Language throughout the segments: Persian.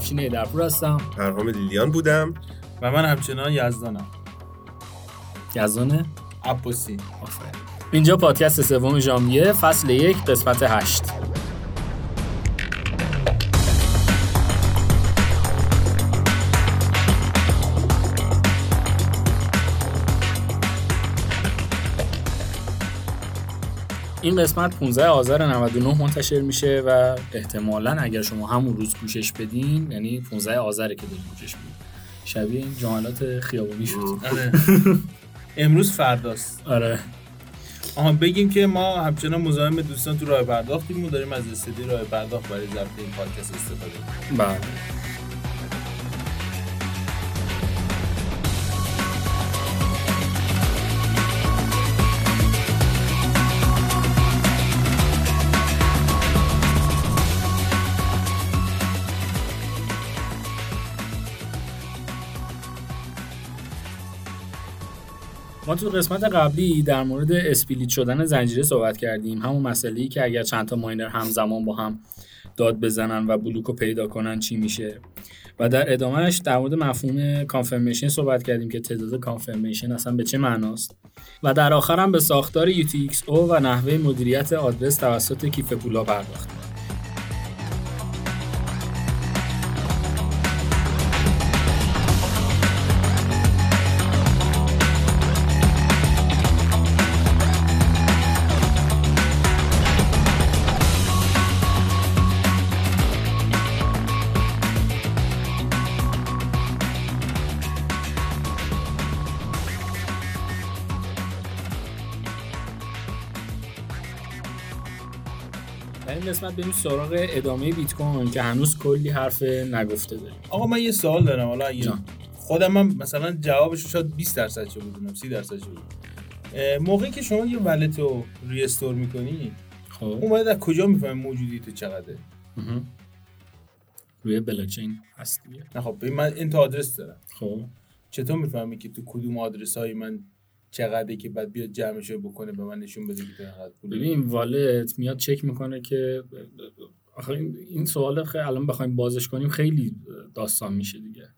افشین ایدرپور هستم. پرهام لیلیان بودم. و من همچنان یزدانم. یزدانه؟ عباسی. آفرین. اینجا پادکست سوم ژانویه فصل یک قسمت هشت. این قسمت 15 آذر 99 منتشر میشه و احتمالا اگر شما همون روز گوشش بدین یعنی 15 آذره که دارین گوشش بدین شبیه این جملات خیابونی شد. آره. امروز فرداست. آره. آها بگیم که ما همچنان مزاحم دوستان تو راه پرداختیم و داریم از استدی راه پرداخت برای ضبط این پادکست استفاده می‌کنیم. بله. ما تو قسمت قبلی در مورد split شدن زنجیره صحبت کردیم. همون مسئله ای که اگر چند تا ماینر همزمان با هم داد بزنن و بلوک رو پیدا کنن چی میشه؟ و در ادامهش در مورد مفهوم confirmation صحبت کردیم که تعداد confirmation اصلا به چه معناست. و در آخر هم به ساختار UTXO و نحوه مدیریت آدرس توسط کیف پولا پرداختیم قسمت بریم سراغ ادامه بیت کوین که هنوز کلی حرف نگفته داریم. آقا من یه سوال دارم. حالا اگه. خودم من مثلا جوابش شاید 20 درصد چه بدونم 30 درصد چه بدونم موقعی که شما یه ولت رو ریستور می‌کنی خب. اون باید از کجا می‌فهمی موجودی تو چقدره. روی بلاکچین هست دیگه. نه خب من این تا آدرس دارم. خب. چطور می‌فهمی که تو کدوم آدرس های من چقدره که بعد بیاد جمعش بکنه به من نشون بده که اینقدر پول؟ ببین والت میاد چک می‌کنه که آخه این سوال خیلی الان بخوایم بازش کنیم خیلی داستان میشه دیگه.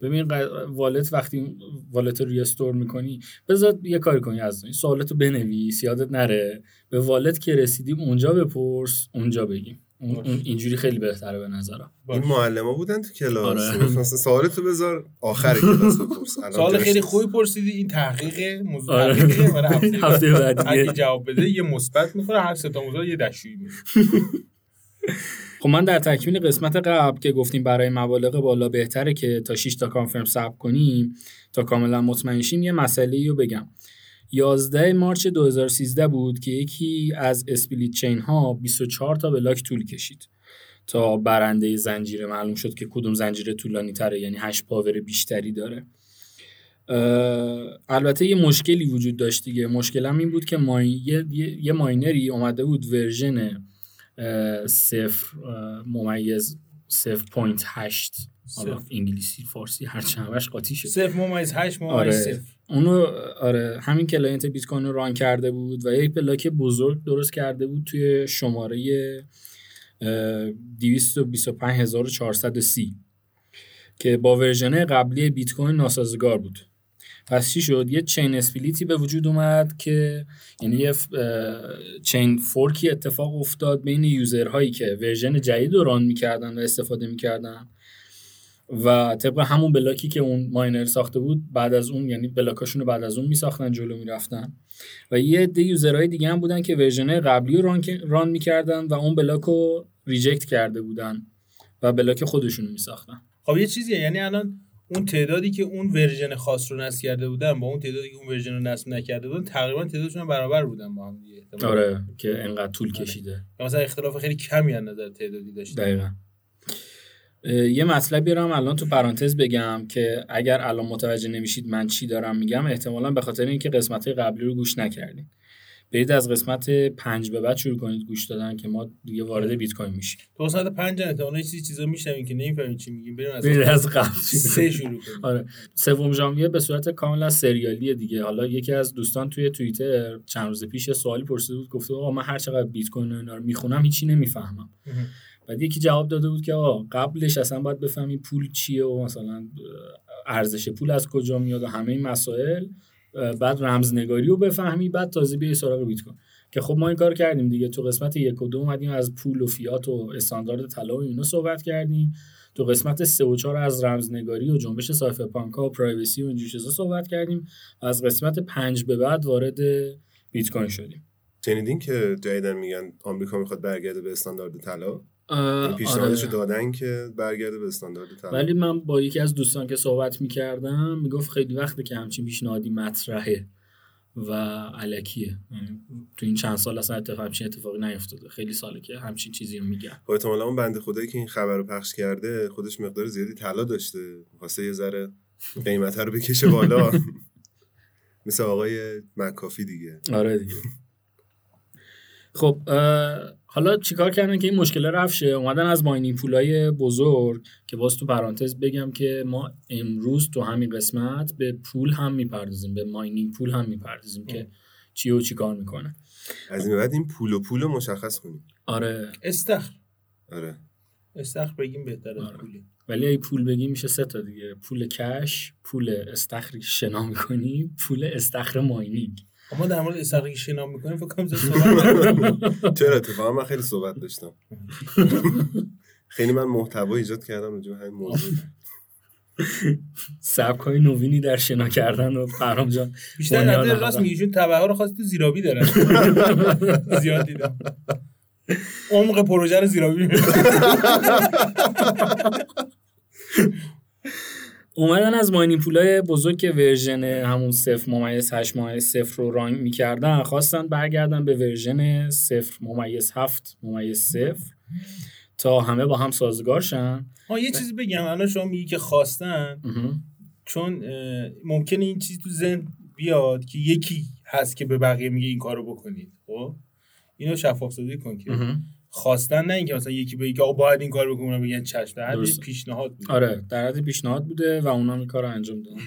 ببین والت وقتی والت رو ریستور می‌کنی بذار یه کاری کنی از این سوالت رو بنویس یادت نره. به والت که رسیدیم اونجا بپرس اونجا بگیم. اینجوری خیلی بهتره به نظرم. این معلم بودن تو کلاس آره. مثلا سوالتو بذار آخر کلاس بپرس سوال خیلی. خوبی پرسیدی این تحقیق موضوع آره. هفته بعد. دیگه. جواب بده یه مثبت می‌خوره هر سه تا موضوع یه دشویی خب من در تکمیل قسمت قبل که گفتیم برای مبالغ بالا بهتره که تا 6 تا کانفرم ثبت کنیم تا کاملا مطمئن شیم یه مسئله رو بگم 11 مارچ 2013 بود که یکی از اسپلیت چین ها 24 تا بلاک طول کشید. تا برنده زنجیره معلوم شد که کدوم زنجیره طولانی تره یعنی hash power بیشتری داره. البته یه مشکلی وجود داشت دیگه. مشکلم این بود که مای... یه... یه... ماینری اومده بود version صفر ممیز صفر point هشت. حالا. انگلیسی فارسی هر همش قاطی شد. صفر ممیز هشت ممیز آره. صفر. اونو آره همین client بیت کوین رو run کرده بود و یک block بزرگ درست کرده بود توی شماره اه، 225430 که با version قبلی بیت کوین ناسازگار بود. پس چی شد؟ یه chain split ی به وجود اومد که یعنی یه chain fork ی اتفاق افتاد بین user هایی که version جدید رو run می‌کردن و استفاده می‌کردن. و طبق همون block ی که اون ماینر ساخته بود بعد از اون یعنی block اشون رو بعد از اون میساختن جلو می‌رفتن. و یه عده user های دیگه هم بودن که version قبلی رو run, run می‌کردن و اون block رو reject کرده بودن و block خودشون رو میساختن. خب یه چیزیه یعنی الان اون تعدادی که اون version خاص رو نصب کرده بودن با اون تعدادی که اون version رو نصب نکرده بودن تقریبا تعدادشون برابر بودن با هم دیگه. آره که انقدر طول کشیده. یا مثلا اختلاف خیلی کمی از نظر تعدادی داشته دقیقا. یه مطلبی رو هم الان تو پرانتز بگم که اگر الان متوجه نمیشید من چی دارم میگم احتمالا به خاطر اینکه قسمت قبلی رو گوش نکردین. برید از قسمت پنج به بعد شروع کنید گوش دادن که ما دیگه وارد بیت کوین میشیم. تو قسمت 5 احتمالاً یه چیزی چیزا میشنوین که نمی‌فهمین چی میگیم. بریم از برید از قبل سه شروع کنیم. آره. سوم ژانویه به صورت کاملا سریالیه دیگه. حالا یکی از دوستان توی توییتر چند روز پیش یه سوالی پرسیده بود گفته آقا من هر چقدر بیت کوین و اینا رو می‌خونم هیچی نمی‌فهمم. بعد یکی جواب داده بود که آقا قبلش اصلا باید بفهمی پول چیه و مثلا ارزش پول از کجا میاد و همه این مسائل بعد رمزنگاری رو بفهمی بعد تازه بیای سراغ بیت کوین. که خب ما این کار کردیم دیگه. تو قسمت یک و دو اومدیم از پول و فیات و استاندارد طلا و اینا صحبت کردیم. تو قسمت سه و چهار از رمزنگاری و جنبش سایفر پانکا و پرایوسی و اینجور چیزا صحبت کردیم. از قسمت پنج به بعد وارد بیت کوین شدیم. شنیدین که جدیدن میگن آمریکا می‌خواد برگرده به استاندارد طلا؟ پیشنهادش آره. دادن که برگرده به استاندارد ولی من با یکی از دوستان که صحبت می‌کردم می‌گفت خیلی وقته که همچین پیشنهادی مطرحه و علکیه. یعنی تو این چند سال اصلا اتفاق همچین اتفاقی نیفتاده. خیلی ساله که همچین چیزی رو میگن. خب احتمالا اون بنده خدایی که این خبر رو پخش کرده خودش مقدار زیادی طلا داشته. واسه یه ذره قیمت رو بکشه بالا. مثل آقای مکافی دیگه. آره دیگه. خب حالا چیکار کردن که این مشکل رفت شه؟ اومدن از ماینینگ پولای بزرگ که باز تو پرانتز بگم که ما امروز تو همین قسمت به پول هم می‌پردازیم به ماینینگ پول هم می‌پردازیم که چی و چی کار می‌کنه. از این بعد این پول و پول رو مشخص کنیم. آره. استخر. آره. استخر بگیم بهتره آره. پولی. ولی ای پول بگیم میشه سه تا دیگه. پول کش پول استخر شنا می‌کنی پول استخر ماینینگ. ما در مورد استقلالی شنا می‌کنیم فکر کنم صحبت چرا اتفاقا من خیلی صحبت داشتم. خیلی من محتوا ایجاد کردم راجع همین موضوع. سبک های نوینی در شنا کردن و فرام جان. بیشتر نظر راست میگی چون رو خواستی زیرابی دارن. زیاد دیدم. عمق پروژه رو زیرابی اومدن از ماینینگ پولای بزرگ که ورژن همون صفر ممیز هشت ممیز صفر رو رانگ می‌کردن خواستن برگردن به ورژن صفر ممیز هفت ممیز صفر تا همه با هم سازگار شن. ها یه چیزی بگم. الان شما میگی که خواستن چون ممکنه این چیز تو ذهن بیاد که یکی هست که به بقیه میگه این کارو بکنید خب؟ اینو شفاف سازی کن که. خواستن نه اینکه مثلا یکی بگه آقا باید این کار بکنه بگن چشم. در حد پیشنهاد بوده آره در حد پیشنهاد بوده و اونا این کار رو انجام دادن.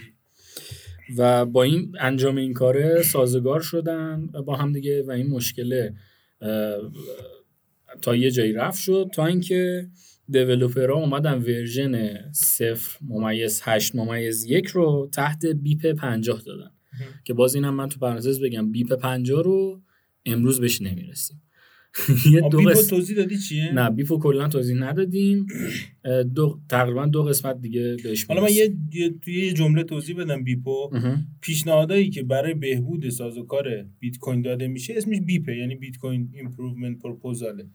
و با این انجام این کاره سازگار شدن با هم دیگه و این مشکل تا یه جایی رفت شد تا اینکه developer ها اومدن version صفر ممیز هشت ممیز یک رو تحت BIP پنجاه دادن. که باز اینم من تو پرانتز بگم BIP پنجاه رو امروز بهش نمی‌رسیم. یه دو قسمت توضیح دادی چیه؟ نه BIP و کلا توضیح ندادیم. دو تقریبا دو قسمت دیگه بهش حالا من یه, توی یه جمله توضیح بدم BIP و پیشنهادایی که برای بهبود سازوکار بیت کوین داده میشه اسمش BIP ه یعنی Bitcoin Improvement Proposal ه.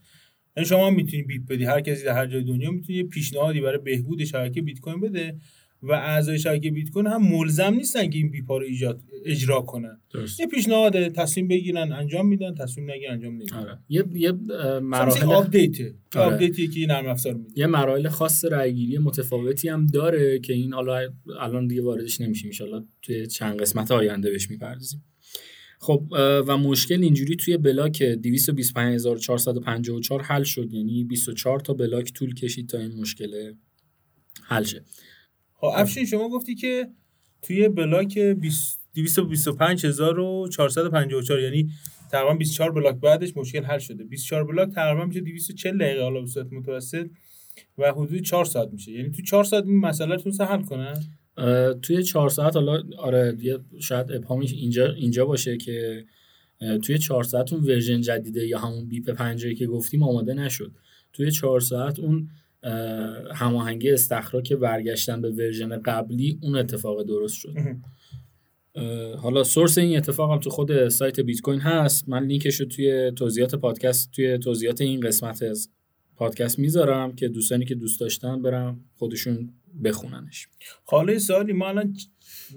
یعنی شما می‌تونی BIP بدی هر کسی در هر جای دنیا می‌تونه یه پیشنهادی برای بهبود شبکه بیت کوین بده. و اعضای شبکه بیت کوین هم ملزم نیستن که این BIP ا رو ایجاد اجرا کنن. درست. یه پیشنهاد تصمیم بگیرن انجام میدن تصمیم نگیرن انجام نمیدن. آره. یه یه مراحل آپدیت آره. آپدیتی که نرم افزار میده. یه مراحل خاص رایگیری متفاوتی هم داره که این حالا الان دیگه واردش نمیشیم. ان توی چند قسمت آینده بهش می‌پردازیم. خب و مشکل اینجوری توی بلاک 225454 حل شد. یعنی 24 تا بلاک طول کشید تا این مشکل حل شه. خب افشین شما گفتی که توی بلاک 225454 یعنی تقریبا 24 بلاک بعدش مشکل حل شده. 24 بلاک تقریبا میشه 240 دقیقه حالا به صورت متوسط و حدود 4 ساعت میشه. یعنی تو 4 ساعت این مسئله رو حل کنن؟ توی 4 ساعت حالا آره شاید ابهامش اینجا اینجا باشه که توی 4 ساعت اون version جدیده یا همون BIP 50 که گفتیم آماده نشد. توی 4 ساعت اون هماهنگی استخرا که برگشتن به version قبلی اون اتفاق درست شد. حالا source این اتفاق هم تو خود سایت بیت کوین هست. من لینکش رو توی توضیحات پادکست توی توضیحات این قسمت از پادکست می‌ذارم که دوستانی که دوست داشتن برن خودشون بخوننش. حالا سوالی ما الان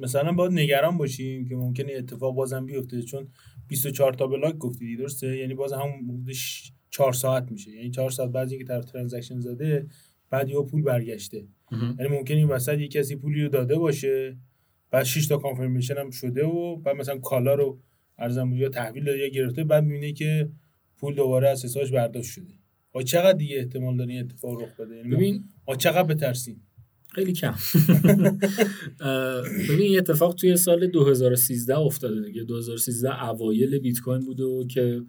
مثلا باید نگران باشیم که ممکنه اتفاق بازم بیفته چون 24 تا بلاک گفتی درسته؟ یعنی باز همون 4 ساعت میشه. یعنی 4 ساعت بعد اینکه طرف ترانزکشن زده بعد یه پول برگشته. یعنی ممکنه این وسط یه کسی پولی رو داده باشه بعد 6 تا کانفرمیشن هم شده و بعد مثلا کالا رو ارزم یا تحویل داده یا گرفته بعد می‌بینه که پول دوباره از حسابش برداشت شده. و چقدر دیگه احتمال داره این اتفاق رخ بده؟ یعنی ببین ما چقدر بترسیم؟ خیلی کم. ببین این اتفاق توی سال 2013 افتاده دیگه. 2013 اوایل بیت کوین بود و که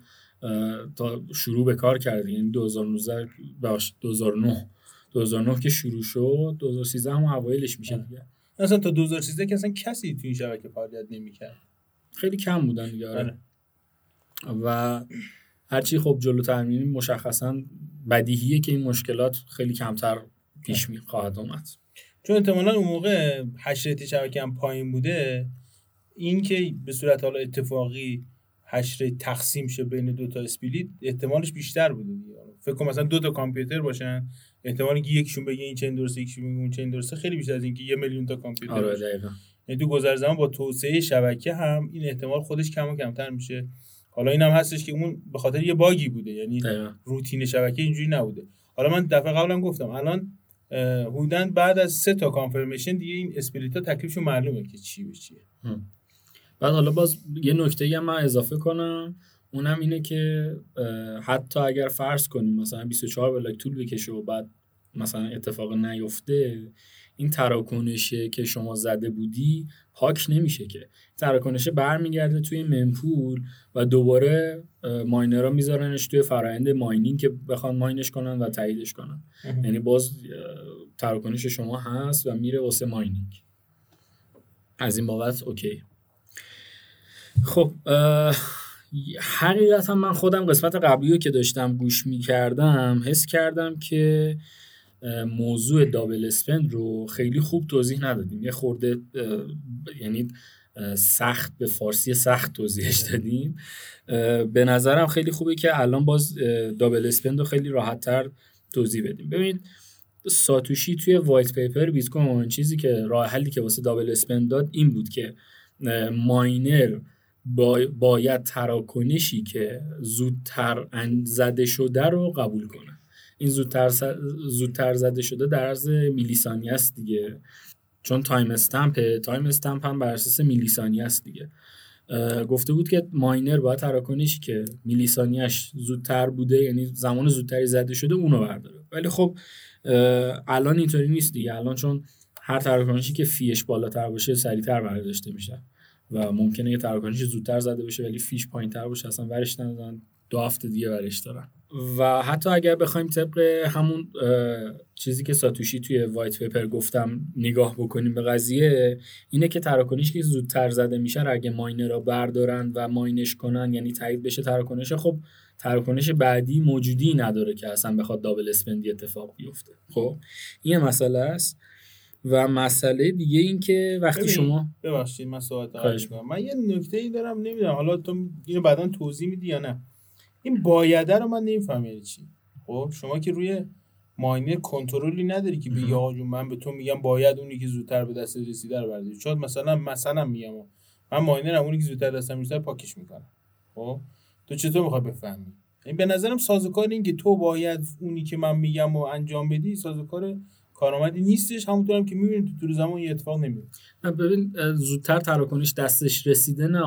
تا شروع به کار کرده یعنی 2019 بخش 2009 2009 که شروع شد 2013 هم اوایلش میشه دیگه. اصلا تا 2013 که اصلا کسی تو این شبکه فعالیت نمی‌کرد. خیلی کم بودن دیگه آره. آره. و هرچی خب جلوتر میریم مشخصا بدیهیه که این مشکلات خیلی کمتر پیش می خواهد اومد. چون احتمالا اون موقع حشریت شبکه هم پایین بوده این که به صورت حالا اتفاقی حشره تقسیم شه بین دو تا اسپلیت احتمالش بیشتر بوده دیگه. فکر کنم مثلا دو تا کامپیوتر باشن احتمالی که یکشون بگه این چین درسته یکشون بگه اون چین درسته خیلی بیشتر از اینکه یه میلیون تا کامپیوتر آره دقیقا. یعنی تو گذر زمان با توسعه شبکه هم این احتمال خودش کم و کمتر میشه. حالا اینم هستش که اون به خاطر یه باگی بوده یعنی دقیقا. روتین شبکه اینجوری نبوده. حالا من دفعه قبلم گفتم الان حدوداً بعد از سه تا confirmation دیگه این split ا تکلیفشون معلومه که چی به چیه. بعد حالا باز یه نکته هم من اضافه کنم. اونم اینه که حتی اگر فرض کنیم مثلا 24 بلاک طول بکشه و بعد مثلا اتفاق نیفته این تراکنشه که شما زده بودی هاک نمیشه که. تراکنشه برمیگرده توی ممپول و دوباره ماینرها میذارنش توی فرآیند ماینینگ که بخوان ماینش کنن و تاییدش کنن. یعنی باز تراکنش شما هست و میره واسه ماینینگ. از این بابت اوکی. خب حقیقتا من خودم قسمت قبلی رو که داشتم گوش می‌کردم حس کردم که موضوع double spend رو خیلی خوب توضیح ندادیم. یه خورده یعنی سخت به فارسی سخت توضیحش دادیم. اه، به نظرم خیلی خوبه که الان باز double spend رو خیلی راحتتر توضیح بدیم. ببینید ساتوشی توی white paper بیت کوین چیزی که راه حلی که واسه double spend داد این بود که ماینر با- باید تراکنشی که زودتر زده شده رو قبول کنه. این زودتر, زودتر زده شده در عرض میلی ثانیه است دیگه. چون timestamp timestamp هم بر اساس میلی ثانیه است دیگه. گفته بود که ماینر باید تراکنشی که میلی ثانیه‌اش زودتر بوده یعنی زمان زودتری زده شده اونو برداره. ولی خب الان اینطوری نیست دیگه. الان چون هر تراکنشی که fee ش بالاتر باشه سریعتر برداشته میشه. و ممکنه یه تراکنش زودتر زده بشه ولی fee ش پایینتر باشه اصلا ورش ندادن دو هفته دیگه ورش دارن. و حتی اگر بخوایم طبق همون چیزی که ساتوشی توی white paper گفته نگاه بکنیم به قضیه اینه که تراکنشی که زودتر زده میشه رو اگه ماینرها بردارن و mine ش کنن یعنی تایید بشه تراکنش خب تراکنش بعدی موجودی نداره که اصلا بخواد double spend ی اتفاق بیفته. خب این مسئله است. و مسئله دیگه این که وقتی ببین، شما ببخشید من صحبت من یه نکته ای دارم نمی‌دونم حالا تو اینو بعدا توضیح میدی یا نه. این بایده رو من نمیفهم یعنی چی. خب شما که روی ماینر کنترلی نداری که بگی آقا من به تو میگم باید اونی که زودتر به دست رسیده رو برداری. شاید مثلا مثلا میگم من ماینرم اونی که زودتر دستم می‌رسه پاکش می‌کنم. خب تو چطور می‌خوای بفهمی؟ این به نظرم سازوکار این که تو باید اونی که من میگم و انجام بدی سازوکار کارآمدی نیستش همونطور هم که می‌بینید تو طول زمان یه اتفاق نمیفته ببین زودتر تراکنش دستش رسیده نه.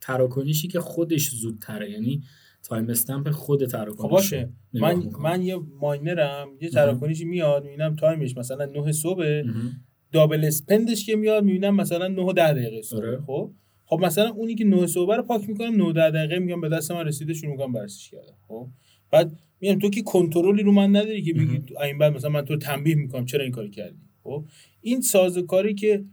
تراکنشی که خودش زودتره یعنی timestamp خود تراکنش خب باشه من می‌کنم. من یه ماینرم یه تراکنشی میاد می‌بینم time ش مثلا 9 صبح. double spend ش که میاد می‌بینم مثلا 9 و 10 دقیقه صبح آره. خب خب مثلا اونی که 9 صبح رو پاک می‌کنم 9 و 10 دقیقه میگم به دست من رسیده شروع می‌کنم بررسیش کردم خب بعد میگم تو که کنترلی رو من نداری که بگی این بعد مثلا من تو تنبیه می‌کنم. چرا این کاری کردی؟ خب؟ این سازوکاری که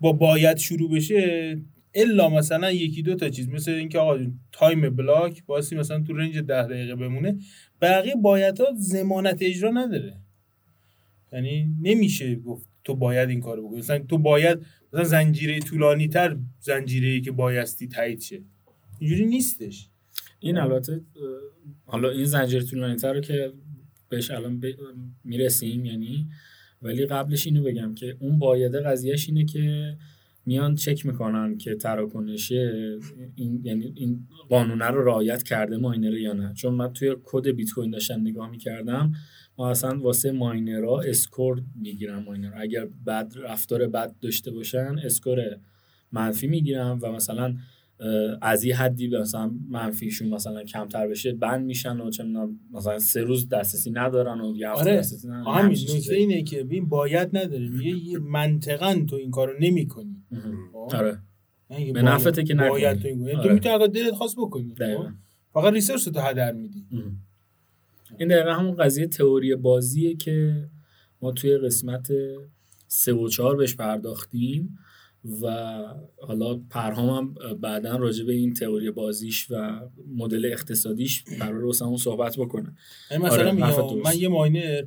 با باید شروع بشه الا مثلا یکی دو تا چیز. مثل اینکه آقا تایم بلاک باعثی مثلا تو رنج ده دقیقه بمونه. بقیه باید ها زمانت اجرا نداره. یعنی نمیشه گفت تو باید این کارو بکنی. مثلا تو باید مثلا زنجیره طولانی تر زنجیره ای که بایستی تایید شه. اینجوری نیستش. این البته حالا این زنجیره طولانی‌تر رو که بهش الان ب... می‌رسیم یعنی ولی قبلش اینو بگم که اون بایده قضیهش اینه که میان چک می‌کنن که تراکنشه این یعنی این قانونه رو رعایت کرده ماینر یا نه. چون من توی کد بیت کوین داشتم نگاه می‌کردم ما اصلا واسه ماینرها score می‌گیرن ماینر. اگر بد رفتار بد داشته باشن score منفی می‌گیرن و مثلا از یه حدی به مثلا منفیشون مثلا کمتر بشه ban میشن و چه مثلا سه روز دسترسی ندارن و یه هفته آره دسترسی ندارن همین نکته. اینه که ببین باید نداره میگه یه منطقا تو این کارو نمی‌کنی. خب؟ آره به نفته که نکنی. باید تو این. آره. تو می‌تونی اگر دلت خواست بکنی خب؟ دقیقاً. فقط ریسورس تو هدر میدی این دقیقا همون قضیه تئوری بازیه که ما توی قسمت سه و چهار بهش پرداختیم و حالا پرهام هم بعدا راجع به این تئوری بازیش و مدل اقتصادیش قرار واسمون صحبت بکنه مثلا آره،. من یه ماینر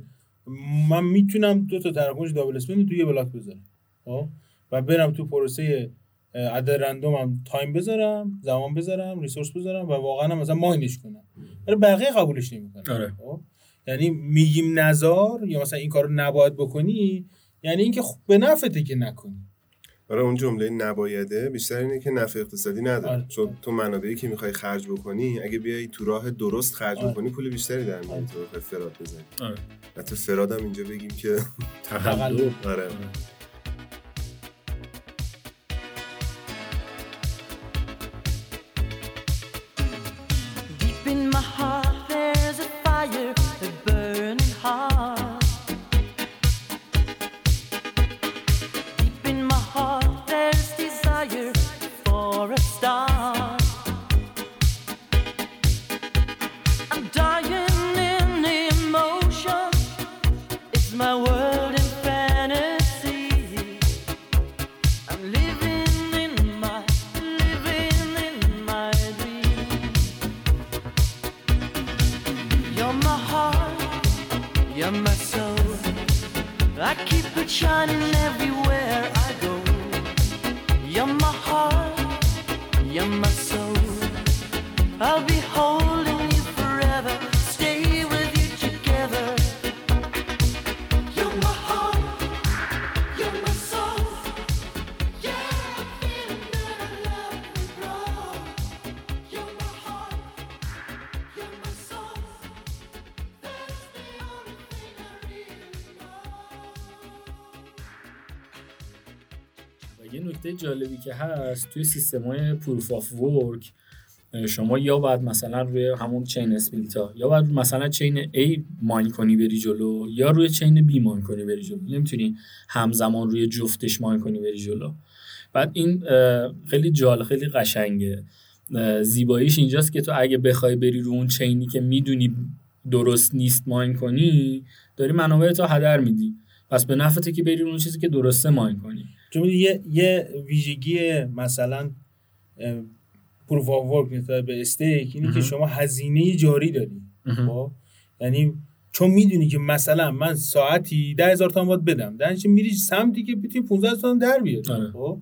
من می‌تونم دو تا تراکنش double spend توی یه بلاک بذارم خب و برم تو پروسه عدد random م time بذارم زمان بذارم resource بذارم و واقعا هم مثلا mine ش کنم ولی بقیه قبولش نمی‌کنن آره. خب؟ یعنی میگیم نزار یا مثلا این کارو نباید بکنی یعنی اینکه خب به نفته که نکنی آره اون جمله نبایده بیشتر اینه که نفع اقتصادی نداره آره. چون تو منابعی که می‌خوای خرج بکنی اگه بیای تو راه درست خرج آره. بکنی پول بیشتری در میاری آره. تو fraud بزنی آره. حتی فراد هم اینجا بگیم که تقلب آره جالبی که هست توی سیستم های proof of work شما یا باید مثلا روی همون chain split ا یا باید مثلا chain A mine کنی بری جلو یا روی chain B mine کنی بری جلو. نمی‌تونی همزمان روی جفتش mine کنی بری جلو. بعد این خیلی جال خیلی قشنگه. زیباییش اینجاست که تو اگه بخوای بری رو اون chain ی که می‌دونی درست نیست mine کنی داری منابع تو هدر میدی. پس به نفته که بری اون چیزی که درسته ماین کنی. چون یه یه ویژگی مثلا پروف ورک نسبت به استیک اینه که. شما هزینه جاری داری. خب؟ یعنی چون می‌دونی که مثلا من ساعتی ده هزار تومن باید بدم در میری سمتی که بتونی 15 هزار تومن در بیاری. آره. خب؟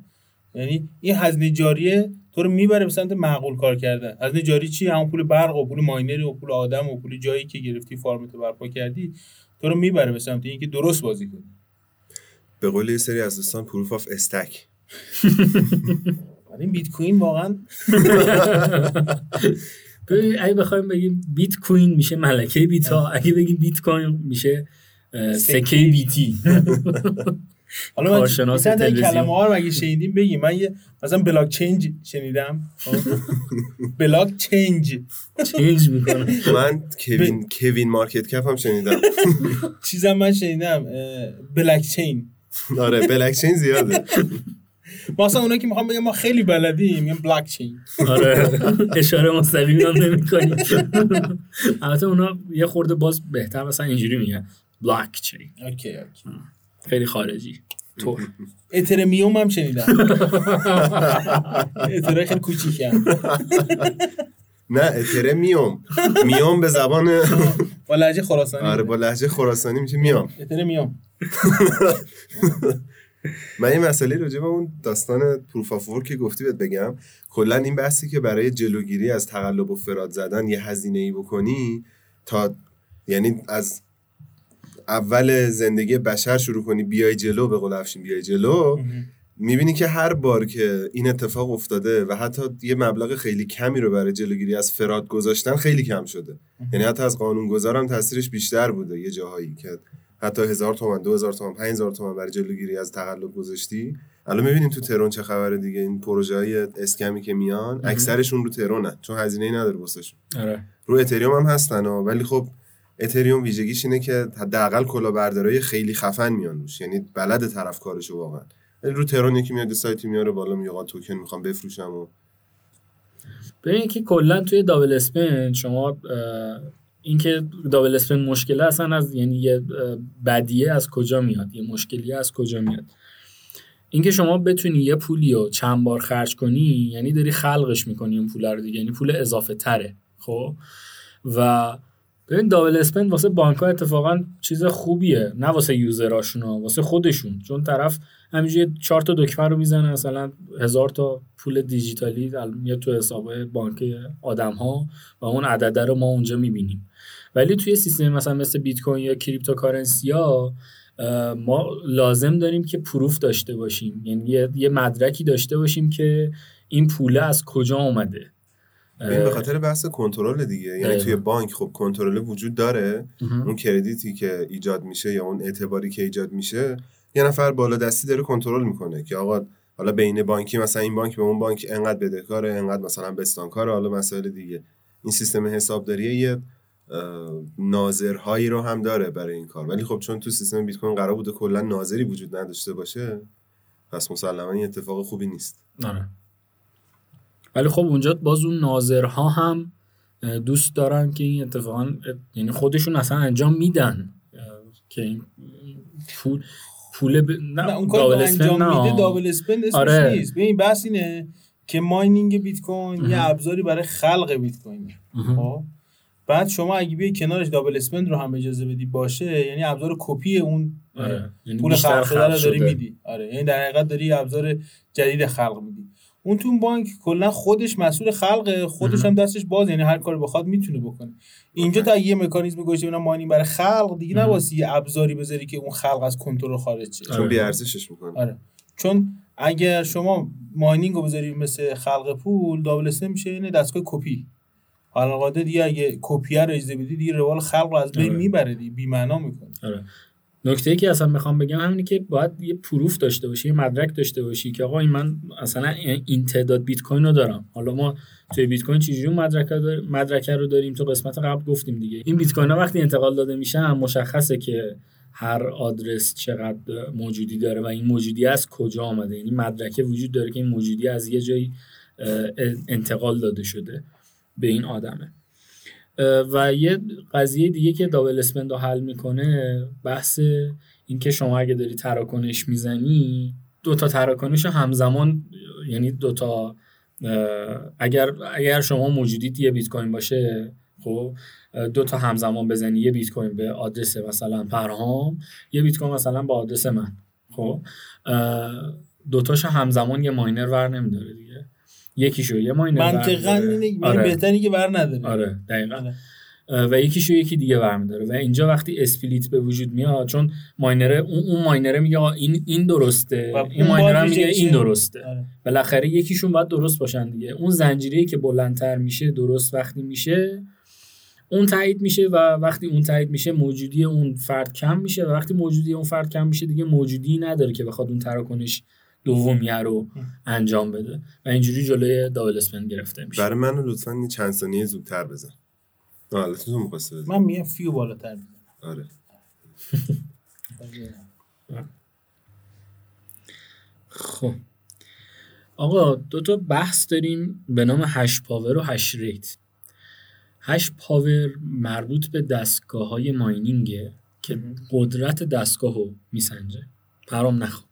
یعنی این هزینه جاریه تو رو می‌بره به سمت معقول کار کردن. هزینه جاری چی؟ همون پول برق و پول ماینری و پول آدم و پول جایی که گرفتی فارمت برپا کردی. تو رو می‌بره به سمت اینکه درست بازی کنی. به قول یه سری از دوستان پروف آف استک. این بیت کوین واقعا اگه بخوایم بگیم بیت کوین میشه ملکه بیت ها اگه بگیم بیت کوین میشه سکه. بیتی. حالا من کارشناس. کلمه ها رو مگه شنیدیم بگیم من یه مثلا بلاک چنج شنیدم؟ بلاک چنج change می‌کنه من coin CoinMarketCap هم شنیدم. چیزم من شنیدم. black chain. آره black chain زیاده. ما اصلا اونایی که می‌خوام بگم ما خیلی بلدیم میگن بلاک چین. آره. اشاره مستقیمی هم نمی کنیم البته اونا یه خورده باز بهتر مثلا اینجوری میگن. بلاک چین. okay okay. خیلی خارجی. تو اترمیوم هم شنیدم. اتره خیلی کوچیکی هم. نه اتره میوم میوم به زبان با لهجه خراسانی. آره با لحجه خراسانی میشه میام اترمیوم. من یه مسئله راجع به اون داستان پروف آف ورک که گفتی بهت بگم. کلا این بحثی که برای جلوگیری از تقلب و فراد زدن یه هزینه ای بکنی تا یعنی از اول زندگی بشر شروع کنی بیای جلو به قول افشین بیای جلو می‌بینی که هر بار که این اتفاق افتاده و حتی یه مبلغ خیلی کمی رو برای جلوگیری از فراد گذاشتن خیلی کم شده. یعنی حتی از قانون هم تاثیرش بیشتر بوده. یه جاهایی که حتی هزار تومن دو هزار تومن پنج هزار تومن برای جلوگیری از تقلب گذاشتی. الان می‌بینیم تو ترون چه خبره دیگه. این پروژه های اسکمی که میان اکثرشون رو ترونن چون هزینه ای نداره واسهشون. آره. رو اتریوم هم هستن ولی خب اتریوم ویژگیش اینه که حداقل کلاهبردارای خیلی خفن میان روش. یعنی بلد طرف کارشو واقعا رو ترون یکی میاد سایتی میاره بالا میگه توکن می‌خوام بفروشم و ببینید که کلا توی دابل اسپن شما اینکه دابل اسپن مشکله اصلا از یعنی یه بدیه از کجا میاد؟ یه مشکلی از کجا میاد؟ اینکه شما بتونی یه پولی رو چند بار خرج کنی یعنی داری خلقش می‌کنی اون پول رو دیگه. یعنی پول اضافه تره خب؟ و ببین دابل اسپند واسه بانک ها اتفاقا چیز خوبیه نه واسه یوزراشون واسه خودشون. چون طرف همینجوری چهار تا دکمه رو می‌زنه مثلا هزار تا پول دیجیتالی ال- میاد تو حساب بانک آدم ها و اون عدده رو ما اونجا می‌بینیم. ولی توی سیستم مثلا مثل بیت کوین یا cryptocurrency ها ما لازم داریم که proof داشته باشیم. یعنی یه مدرکی داشته باشیم که این پوله از کجا اومده. این به خاطر بحث کنترل دیگه. یعنی. توی بانک خب کنترل وجود داره. اون credit ی که ایجاد میشه یا اون اعتباری که ایجاد میشه یه نفر بالا دستی داره کنترل می‌کنه که آقا حالا بین بانکی مثلا این بانک به اون بانک انقدر بدهکاره انقدر مثلا بستانکاره حالا مسائل دیگه. این سیستم حسابداری یه ناظرهایی رو هم داره برای این کار. ولی خب چون تو سیستم بیت کوین قرار بوده کلا ناظری وجود نداشته باشه پس مسلما این اتفاق خوبی نیست. آره. ولی خب اونجا باز اون ناظرها هم دوست دارن که این اتفاقا یعنی خودشون اصلا انجام میدن که این پول پول ب... نه, نه اون spend انجام نه. میده double spend اسمش آره. نیست ببین بحث اینه که mining بیت کوین یه. ابزاری برای خلق بیت کوینه مهم. خب بعد شما اگه بیای کنارش double spend رو هم اجازه بدی باشه یعنی ابزار کپی اون آره. یعنی پول خلق شده رو داری. میدی آره یعنی در حقیقت داری ابزار جدید خلق میدی اون تو بانک کلا خودش مسئول خلق خودش هم دستش باز یعنی هر کاری بخواد می‌تونه بکنه اینجا تا یه مکانیزم گوشه اینا mining برای خلق دیگه. نبایستی یه ابزاری بذاری که اون خلق از کنترل خارج شه آره. چون بی ارزشش می‌کنه آره چون اگر شما mining رو بذاری مثل خلق پول double spend میشه اینه دستگاه کپی حالا قاعده دیگه اگه کپی رو اجازه بدی دیگه روال خلق رو از بین آره. می‌بره دیگه بی معنا می‌کنه آره. نکته ای که اصلا می‌خوام بگم همینه که باید یه proof داشته باشی یه مدرک داشته باشی که آقا این من اصلا این تعداد بیت کوین رو دارم. حالا ما توی بیت کوین چجوری اون مدرک رو داریم؟ تو قسمت قبل گفتیم دیگه. این بیت کوین ها وقتی انتقال داده میشن مشخصه که هر آدرس چقدر موجودی داره و این موجودی از کجا آمده. یعنی مدرکه وجود داره که این موجودی از یه جایی انتقال داده شده به این آدمه. و یه قضیه دیگه که دابل اسپند رو حل می‌کنه بحث اینکه شما اگه داری تراکنش می‌زنی دو تا تراکنش همزمان یعنی دو تا اگر اگر شما موجودیت یه بیت کوین باشه خب دو تا همزمان بزنی یه بیت کوین به آدرس مثلا پرهام یه بیت کوین مثلا به آدرس من خب؟ اه، دوتاشو همزمان یه miner ور نمیداره دیگه. یکیشو یه miner منطقا. اینه آره. بهتری که ور نداره آره دقیقا آره. و یکیشو یکی دیگه برمیداره و اینجا وقتی split به وجود میاد چون ماینره اون, اون ماینره میگه این این درسته این ماینره باز هم میگه این؟ درسته آره. بالاخره یکیشون باید درست باشن دیگه اون زنجیره که بلندتر میشه درست وقتی میشه اون تایید میشه و وقتی اون تایید میشه موجودی اون فرد کم میشه و وقتی موجودی اون فرد کم میشه دیگه موجودی نداره که بخواد اون تراکنش دومیه رو انجام بده. و اینجوری جلوی دابل اسپند گرفته میشه. برای من لطفا چند ثانیه زودتر بزن. حالا تو می‌خواستی بزن من میگم فیو بالاتر می‌زنم. آره. خب. آقا دو تا بحث داریم به نام hash power و hash rate. hash power مربوط به دستگاه های mining ه که قدرت دستگاه رو میسنجه. پرهام نخواب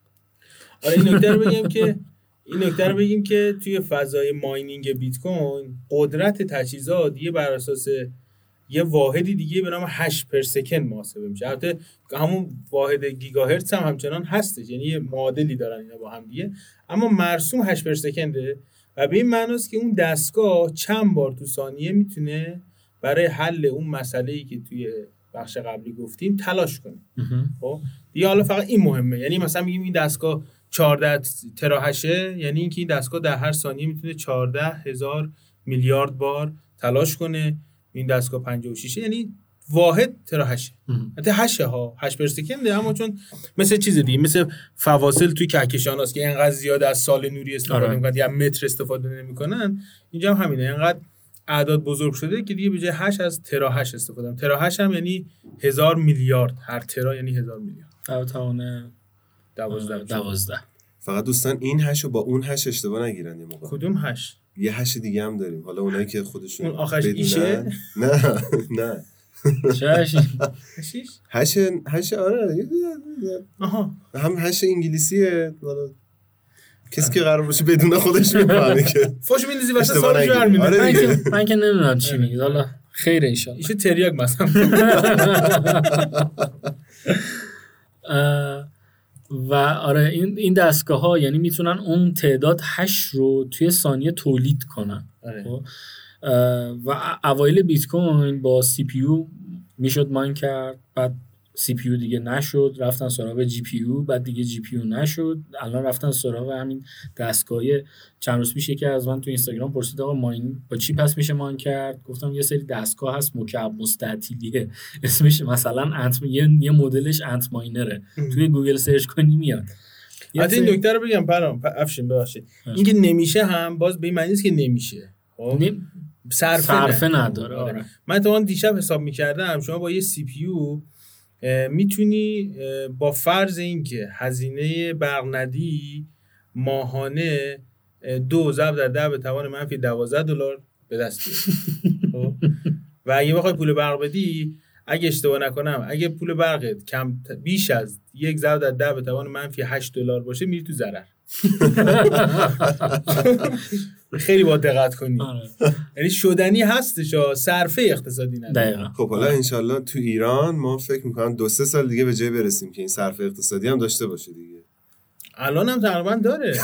آره این نکته رو بگم که این نکته رو بگیم که توی فضای mining بیت کوین قدرت تجهیزات یه بر اساس یه واحدی دیگه به نام 8 پر سکند محاسبه میشه. البته همون واحد گیگاهرتز هم همچنان هستش یعنی یه معادلی دارن اینا با هم دیگه. اما مرسوم 8 پر سکنده و به این معناست که اون دستگاه چند بار تو ثانیه می‌تونه برای حل اون مسئله ای که توی بخش قبلی گفتیم تلاش کنه. خب؟ دیگه حالا فقط این مهمه. یعنی مثلا میگیم این دستگاه 14 تراهشه یعنی اینکه این دستگاه در هر ثانیه می‌تونه 14 هزار میلیارد بار تلاش کنه. این دستگاه 56 یعنی واحد terahash ه. حتی hash ه ها hash per second ه اما چون مثل چیز دیگه مثل فواصل توی کهکشان هست که اینقدر زیاد از سال نوری استفاده آره. می‌کنن یا متر استفاده نمی‌کنن اینجا هم همینه. اینقدر اعداد بزرگ شده که دیگه به جای hash از terahash استفاده می‌کنن. terahash هم یعنی هزار میلیارد هر tera یعنی هزار میلیارد. در توان دوازده دوازده. فقط دوستان این هش رو با اون هش اشتباه نگیرن یه موقع. کدوم هش یه هش دیگه هم داریم. حالا اونایی که خودشون اون آخرش بدونن- ایشه؟ نه نه. هشیش هش هش آره. آها. هم هش انگلیسیه. حالا کسی که قرار باشه بدون خودش می‌فهمه که فوش میندازی اشتباه سالش. برمی‌داری. آره من. که نمی‌دونم چی میگی. حالا خیر انشالله. ایشه تریاک مثلا. و آره این این دستگاه ها یعنی می‌تونن اون تعداد hash رو توی ثانیه تولید کنن آره. خب؟ و ا- اوایل بیت کوین با CPU می‌شد mine کرد بعد CPU دیگه نشد رفتن سراغ جی پی یو بعد دیگه جی پی یو نشد. الان رفتن سراغ همین دستگاه چند روز پیش یکی از من تو اینستاگرام پرسید آقا mine با چی پس میشه mine کرد؟ گفتم یه سری دستگاه هست مکعب مستطیلیه. اسمش مثلا Ant یه, یه مدلش Antminer ه توی گوگل search کنی میاد. حتی این نکته رو بگم پرهام افشین ببخشید. اینکه نمیشه هم باز به این معنی که نمیشه. خب؟ صرفه, صرفه. نداره آره. آره. من تو دیشب حساب می‌کردم شما با یه CPU می‌تونی با فرض اینکه هزینه برق ندی ماهانه اه، دو ضرب در ده به توان منفی دوازده دلار به دست بیاری خب؟ و اگه بخوای پول برق بدی اگه اشتباه نکنم اگه پول برقت کم بیش از یک ضرب در ده به توان منفی 8 دلار باشه میری تو ضرر خیلی با دقت کنی. آره. یعنی شدنی هستش ها صرفه اقتصادی نداره؟ دقیقا. خب حالا انشالله تو ایران ما فکر می‌کنم دو سه سال دیگه به جای برسیم که این صرف اقتصادی هم داشته باشه دیگه. الان هم تقریبا داره.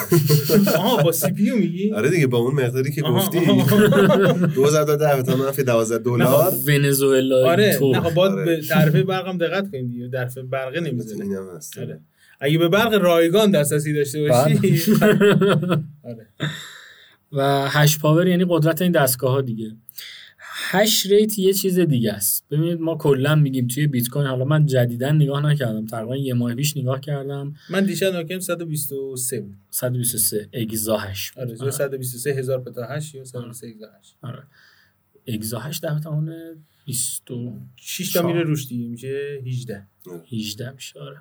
آها با CPU میگی؟ آره دیگه با اون مقداری که گفتی. آها. 2 10 به توان منفی 12 دلار. ونزوئلا آره نه خب باید آره. به تعرفه برق هم دقت کنید دیگه. تعرفه برقه نمی‌زنه. این هم هست. آره. اگه به برق رایگان دسترسی داشته باشی. آره. و hash power یعنی قدرت این دستگاه ها دیگه. hash rate یه چیز دیگه است. ببینید ما کلا میگیم توی بیت کوین حالا من جدیدا نگاه نکردم. تقریبا یه ماه پیش نگاه کردم. من دیشب ناکم 123 بود. 123 exahash. آره 123 هزار پتا هشت یا 123 هزار هشت. آره. اگزا هش در توان 20 و 6 تا میره روش دیگه میشه 18 18 میشه آره.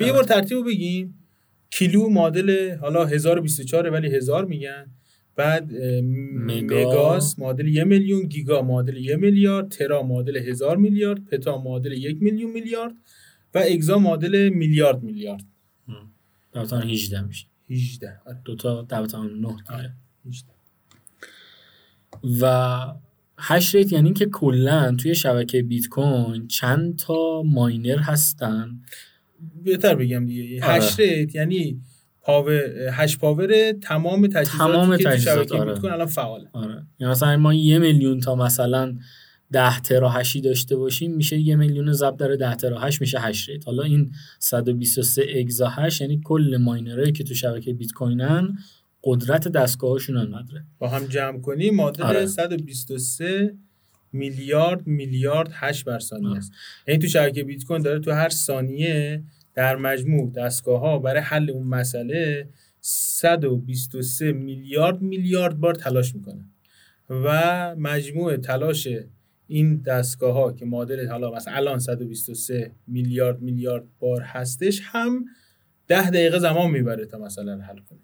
یه بار ترتیب رو بگیم. کیلو معادل حالا 1024 ولی 1000 میگن. بعد. مگاس معادل یه میلیون گیگا معادل یه میلیارد ترا معادل هزار میلیارد پتا معادل یک میلیون میلیارد و اگزا معادل میلیارد میلیارد. در توان 18 میشه. 18 آره. دو تا در توان 9 دیگه. 18 و hash rate یعنی که کلا توی شبکه بیت کوین چند تا miner هستن؟ بهتر بگم دیگه. آره. هش ریت یعنی پاور هش پاور تمام تجهیزاتی تمام که شبکه آره. بیت کوین الان فعاله آره یعنی مثلا ما یه میلیون تا مثلا ده terahash ی داشته باشیم میشه یه میلیون ضرب در ده terahash میشه hash rate حالا این 123 اگزا هش یعنی کل ماینرهایی که تو شبکه بیت کوینن قدرت دستگاهاشون انقدره با هم جمع کنیم معادل آره. 123 میلیارد میلیارد 8 بر ثانیه آره. است یعنی تو شبکه بیت کوین داره تو هر ثانیه در مجموع دستگاه ها برای حل اون مسئله 123 میلیارد میلیارد بار تلاش می‌کنه. و مجموع تلاش این دستگاه ها که معادل حالا مثلا الان 123 میلیارد میلیارد بار هستش هم ده دقیقه زمان می‌بره تا مثلا حل کنه.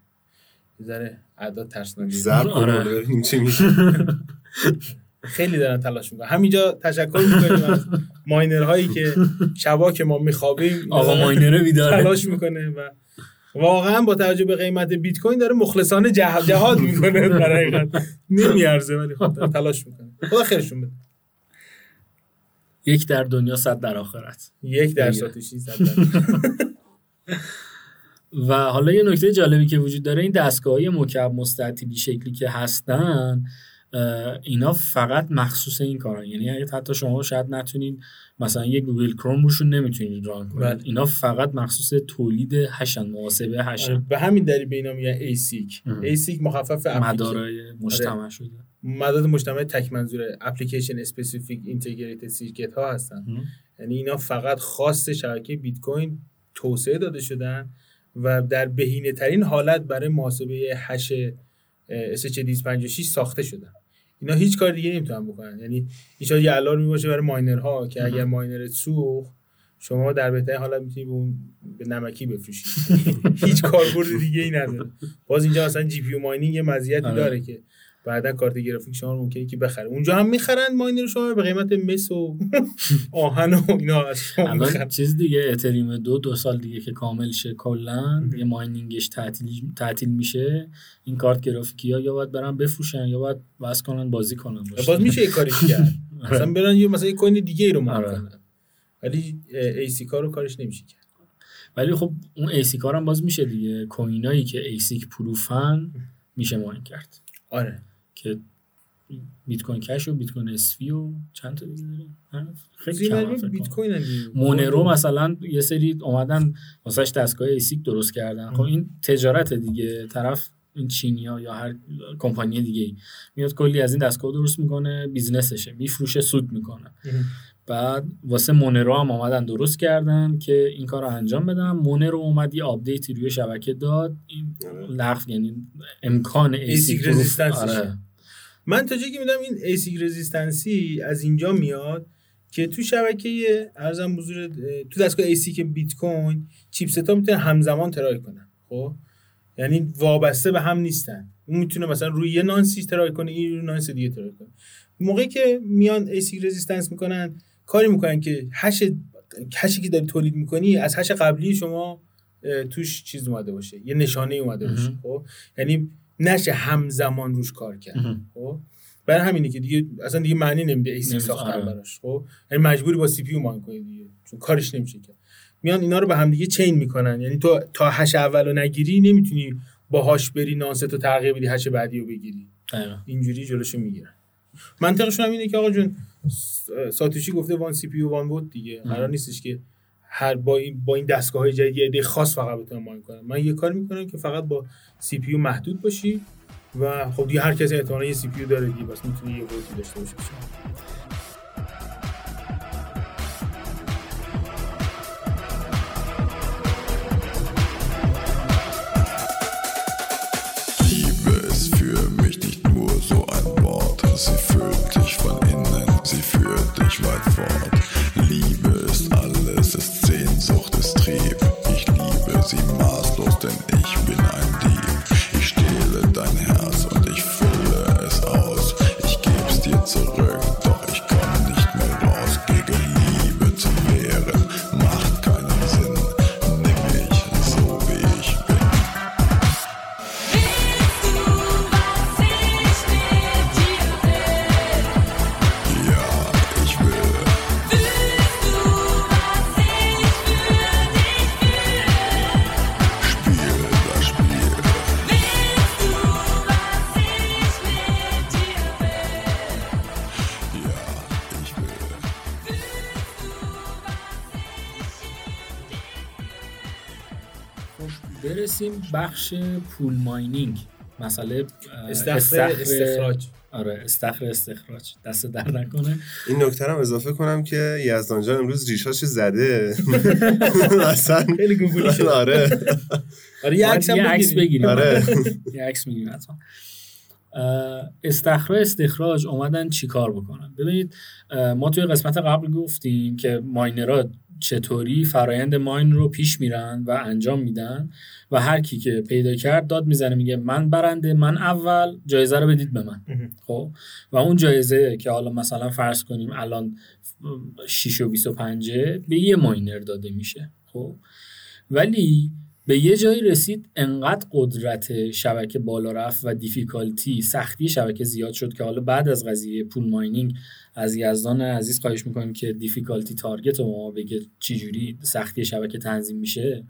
یه ذره اعداد ترسناکه ضرب کن آره. حالا ببینیم چی میشه خیلی دارن تلاش می‌کنن. همینجا تشکر می‌کنیم از ماینر هایی که شبا که ما میخوابیم آقا ماینره بیداره. تلاش می‌کنه و واقعا با توجه به قیمت بیت کوین داره مخلصانه جه- جهاد می‌کنه. در حقیقت نمیارزه ولی خب تلاش می‌کنه. خدا خیرشون بده. یک در دنیا صد در آخرت. یک درصد بگیره. توشی صد درصد. و حالا یه نکته جالبی که وجود داره این دستگاه های مکعب مستطیلی شکلی که هستن اینا فقط مخصوص این کارن. یعنی حتی شما شاید نتونید مثلا یه Google Chrome روشون نمی‌تونید run کنید بله. اینا فقط مخصوص تولید hash ن محاسبه آره، hash ن به همین دلیل به اینا میگن ASIC. ASIC مخفف مدارهای مجتمع شده. مدار مجتمع تک منظور application specific integrated circuit ها هستن. یعنی اینا فقط خاص شبکه بیت کوین توسعه داده شدن و در بهینه ترین حالت برای محاسبه هش SHA256 ساخته شدن. اینا هیچ کار دیگه نمی‌تونن بکنن. یعنی این شاید یه الارمی باشه برای ماینرها که اگر ماینر سوخت شما در بهترین حالت می‌تونی به اون به نمکی بفروشی. هیچ کاربرد دیگه ای نداره. باز اینجا اصلا GPU mining یه مزیتی آره. داره که بعدا کارت گرافیک شما رو ممکنه که بخره. اونجا هم می‌خرن ماینر شما به قیمت مس و آهن و اینا از شما الان می‌خرن. چیز دیگه اتریوم دو دو سال دیگه که کامل شه کلا. یه mining ش تعطیل تعطیل میشه. این کارت گرافیکی ها یا باید برن بفروشن یا باید بس کنن بازی کنن باشه. باز میشه یه کاریش کرد. مثلا برن یه مثلا یه coin دیگه ای رو mine آره. کنن. ولی ASIC رو کارش نمیشه کرد. ولی خب اون ASIC کار هم باز میشه دیگه. coin ایی که ASIC proof ن میشه mine کرد. آره. که بیت کوین Cash و بیت کوین SV و چند تا دیگه خیلی کم بیت. کوین. مونرو مثلا یه سری اومدن واسهش دستگاه ASIC درست کردن. خب این تجارت دیگه طرف این چینیا یا هر کمپانی دیگه ای میاد کلی از این دستگاه درست می‌کنه business شه میفروشه سود می‌کنه. بعد واسه مونرو هم آمدن درست کردن که این کار رو انجام بدن مونرو اومد یه update ی روی شبکه داد این آره. لغو یعنی امکان ASIC resistance شه. آره. من تا جایی که میدم این ایسیک resistance ی از اینجا میاد که تو شبکه ارزم بزرگ تو دستگاه ASIC بیت کوین chipset ها می‌تونن همزمان try کنن خب یعنی وابسته به هم نیستن اون می‌تونه مثلا روی یه nonce ی try کنه این روی nonce دیگه try کنه موقعی که میان ASIC resistance می‌کنن کاری می‌کنن که هش هشی که داری تولید می‌کنی از هش قبلی شما توش چیز اومده باشه یه نشانه اومده باشه. خب یعنی نشه همزمان روش کار کرد. خب برای همینه که دیگه اصلا دیگه معنی نمیده ASIC نمیده، ساختن آره. براش خب یعنی مجبوری با CPU mine کنی دیگه چون کارش نمیشه کرد میان اینا رو به هم دیگه chain می‌کنن یعنی تو تا هش اولو نگیری نمی‌تونی باهاش بری nonce ت رو تغییر بدی هش بعدی رو بگیری دقیقاً. اینجوری جلوشو می‌گیرن منطقشون هم اینه که آقا جون ساتوشی گفته one CPU one vote دیگه. قرار نیستش که هر با این با این دستگاه های جدید یه عده خاص فقط بتونن mine کنن. من یه کار می‌کنم که فقط با CPU محدود باشی و خب دیگه هر کسی احتمالاً یه CPU داره دیگه بس می‌تونه یه vote ی داشته باشه برسیم بخش پول ماینینگ. مسئله استخر استخراج. آره استخر استخراج. دست در نکنه. این نکته رو هم اضافه کنم که یزدان جان امروز ریشاشو زده. اصلا. خیلی گوگلی شد. آره. آره یه عکس بگیریم. آره. یه عکس می‌گیریم استخراج استخراج اومدن چیکار بکنن؟ ببینید ما توی قسمت قبل گفتیم که ماینرها چطوری فرایند ماین رو پیش میرن و انجام میدن و هر کی که پیدا کرد داد می‌زنه میگه من برنده من اول جایزه رو بدید به من. خب؟ و اون جایزه که حالا مثلا فرض کنیم الان 6 و 25 به یه ماینر داده میشه. خب؟ ولی به یه جایی رسید انقدر قدرت شبکه بالا رفت و دیفیکالتی سختی شبکه زیاد شد که حالا بعد از قضیه پول ماینینگ از یزدان عزیز خواهش می‌کنیم که دیفیکالتی تارگت رو ما بگه چجوری سختی شبکه تنظیم میشه.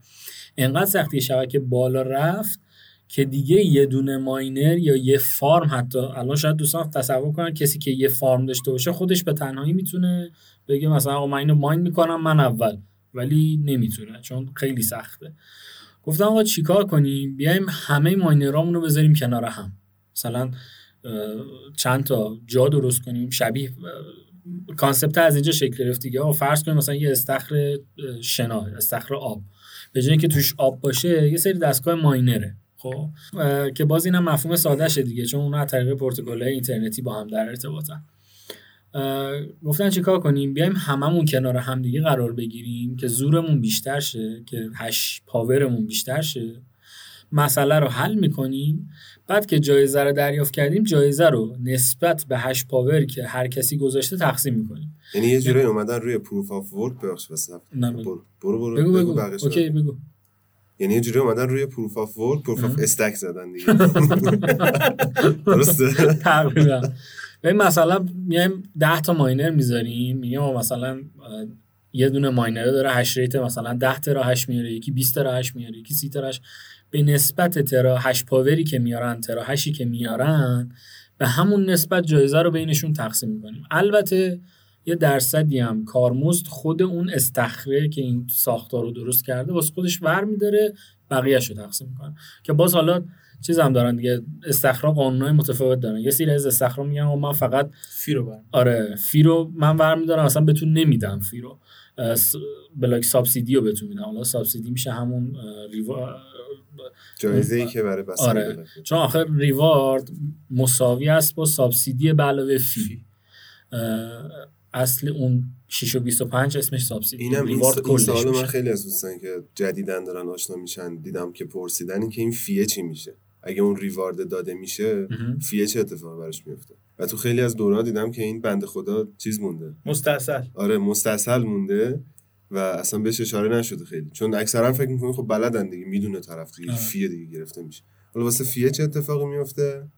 انقدر سختی شبکه بالا رفت که دیگه یه دونه ماینر یا یه فارم حتی الان شاید دوستان تصور کنن کسی که یه فارم داشته باشه خودش به تنهایی می‌تونه بگه مثلا آقا من اینو ماین می‌کنم من اول. ولی نمی‌تونه چون خیلی سخته. گفتم آقا چیکار کنیم؟ بیایم همه ماینرامون رو بذاریم کنار هم. مثلا چند تا جا درست کنیم شبیه concept از اینجا شکل گرفت دیگه. فرض کنیم مثلا یه استخر شنا استخر آب. به جای اینکه توش آب باشه یه سری دستگاه ماینره. خب؟ که باز اینم مفهوم ساده شه دیگه چون اونها از طریق پروتکل‌های اینترنتی با هم در ارتباطن. گفتن چیکار کنیم؟ بیایم هممون کنار همدیگه قرار بگیریم که زورمون بیشتر شه که hash power مون بیشتر شه. مسئله رو حل می‌کنیم. بعد که جایزه رو دریافت کردیم جایزه رو نسبت به hash power که هر کسی گذاشته تقسیم می‌کنیم. یعنی یه جوری اومدن روی proof of work بخش بس. نه، بگو. برو برو بگو بگو بقیه‌شو. اوکی بگو. یعنی یه جوری اومدن روی proof of work proof of. stake زدن دیگه. درسته؟ تقریبا. ببین مثلا میایم 10 تا ماینر می‌ذاریم میگیم مثلا یه دونه ماینر داره hash rate مثلا 10 terahash میاره یکی 20 terahash میاره یکی 30 terahash به نسبت tera hash power ی که میارن terahash ی که میارن به همون نسبت جایزه رو بینشون تقسیم می‌کنیم. البته یه درصدی هم کارمزد خود اون استخره که این ساختار رو درست کرده واسه خودش ور میداره بقیه‌اش رو تقسیم می‌کنه. که باز حالا چیز هم دارن دیگه استخرا قانونای متفاوت دارن. یه سری از استخرا میگن آقا من فقط fee رو برم. آره fee رو من برمیدارم اصلا بهتون نمیدم fee رو بلاک subsidy رو بهتون میدم. حالا subsidy میشه همون rewa... جایزه ای که برای بستن آره. بلاک. چون آخر reward مساوی است با subsidy به علاوه fee. اصل اون 6 و 25 اسمش subsidy. اینم این, این کلش سوالو من. خیلی از دوستان که جدیدن دارن آشنا میشن دیدم که پرسیدن این که این fee ه چی میشه. اگه اون reward داده میشه. fee ه چه اتفاقی براش میفته. و تو خیلی از دورا دیدم که این بنده خدا چیز مونده. مستصل آره مستصل مونده و اصلا بهش اشاره نشده خیلی. چون اکثرا فکر می‌کنن خب بلدن دیگه می‌دونه طرف دیگه آره. فیه دیگه گرفته میشه. حالا واسه فیه چه اتفاقی میفته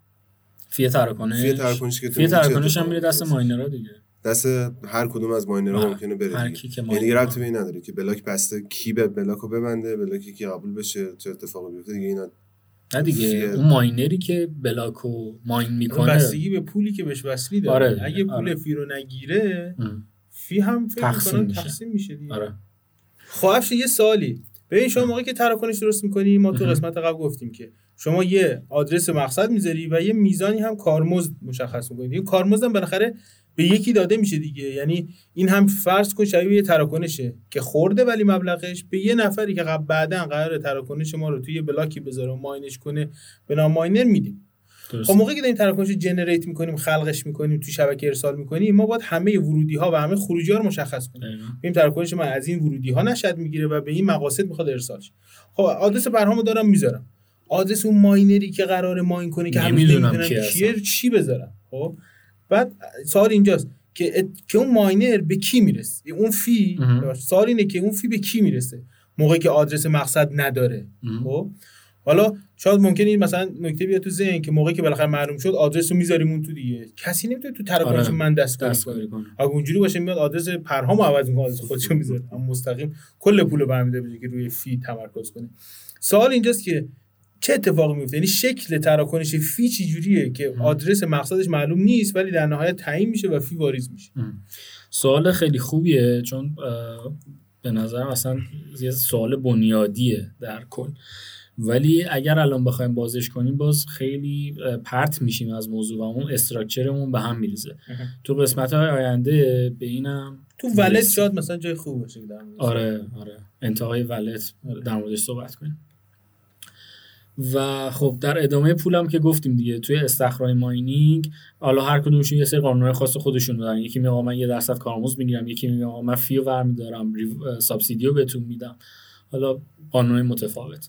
فی تراکنش. فیه تراکنش که تو فی میگی چه تراکنش هم میره دست؟ ماینرها دیگه. دست هر کدوم از ماینرها آه، ممکنه بره هر. کی که یعنی ربطی به نداره که بلاک بسته کی به بلاک رو ببنده بلاکی که قبول بشه چه اتفاقی بیفته دیگه اینا نه دیگه فیه. اون ماینری که بلاکو ماین می‌کنه بستگی به پولی که بهش وصلی داره آره، اگه پول آره. فی رو نگیره ام، فی هم فکر تقسیم میشه. تقسیم میشه دیگه آره خب افشین، یه سوالی ببین شما موقعی که تراکنش درست می‌کنی ما تو. قسمت قبل گفتیم که شما یه آدرس مقصد می‌ذاری و یه میزانی هم کارمزد مشخص می‌کنی این کارمزد هم بالاخره به یکی داده میشه دیگه. یعنی این هم فرض کن شبیه یه تراکنشه که خورده ولی مبلغش به یه نفری که قبل بعدا قرار تراکنش ما رو توی بلاکی بذاره و ماینش کنه به نام ماینر میدیم. درست. خب موقعی که داریم تراکنش رو جنریت می‌کنیم خلقش می‌کنیم تو شبکه ارسال می‌کنیم ما باید همه ورودی ها و همه خروجی ها رو مشخص کنیم. این تراکنش من از این ورودی ها نشد می‌گیره و به این مقاصد می‌خواد ارسال شه. خب آدرس پرهامو دارم می‌ذارم. آدرس اون ماینری که قرار mine کنه که هنوز نمی‌دونم نمی‌دونم کی کیه. چی بذارم؟ خب بعد سوال اینجاست که ات- که اون ماینر به کی می‌رسه؟ اون fee. سوال اینه که اون fee به کی می‌رسه؟ موقعی که آدرس مقصد نداره. خب؟ حالا شاید ممکنه این مثلا نکته بیاد تو ذهن که موقعی که بالاخره معلوم شد آدرس رو می‌ذاریم اون تو دیگه. کسی نمی‌تونه تو تراکنش آره. من کنه دستکاری کنه. اگه اونجوری باشه میاد آدرس پرهامو عوض می‌کنه آدرس خودش رو می‌ذاره. اما مستقیم کل پول رو برمیده که روی fee تمرکز کنه. سوال اینجاست که چه اتفاقی میفته؟ یعنی شکل تراکنش فی چی جوریه که آدرس مقصدش معلوم نیست ولی در نهایت تعیین میشه و فی واریز میشه. سوال خیلی خوبیه چون به نظرم اصلا یه سوال بنیادیه در کل. ولی اگر الان بخوایم بازش کنیم باز خیلی پرت میشیم از موضوع و اون استراکچرمون به هم میریزه. تو قسمت های آینده به اینم تو ولت. شاید مثلا جای خوب باشه. آره آره. انتهای wallet در موردش صحبت کنیم. و خب در ادامه pool م که گفتیم دیگه توی استخراج mining حالا هر کدومشون یه سری قانونهای خاص خودشون دارن. یکی میگه من یه درصد کارآموز می‌گیرم یکی میگه من fee و برمیدارم subsidy و بهتون میدم. حالا قانونهای متفاوت.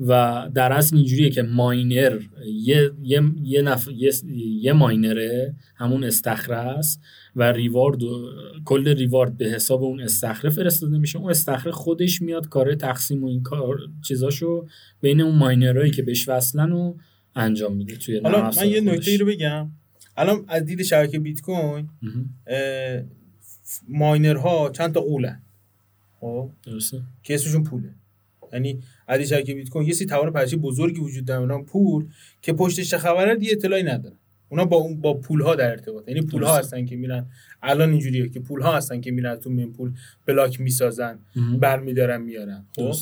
و در اصل اینجوریه که miner یه یه یه, نف... یه... یه miner ه همون استخره است و ریوارد و... کل ریوارد به حساب اون استخره فرستاده میشه. اون استخره خودش میاد کار تقسیم و این کار چیزاشو بین اون ماینرهایی که بهش وصلن و انجام میده توی حالا من یه. نکته ای رو بگم. الان از دید شبکه بیت کوین ماینرها چند تا قولن خب؟ درسته. که اسمشون پوله. یعنی عدی شبکه بیت کوین یه سری توان پذیرشی بزرگی وجود داره به نام پول که پشتش خبره دیگه اطلاعی ندارن. اونا با اون با پول ها در ارتباط یعنی پول ها. هستن که میرن. الان اینجوریه که پول ها هستن که میرن تو این پول بلاک می‌سازن. برمیدارن میارن. خب؟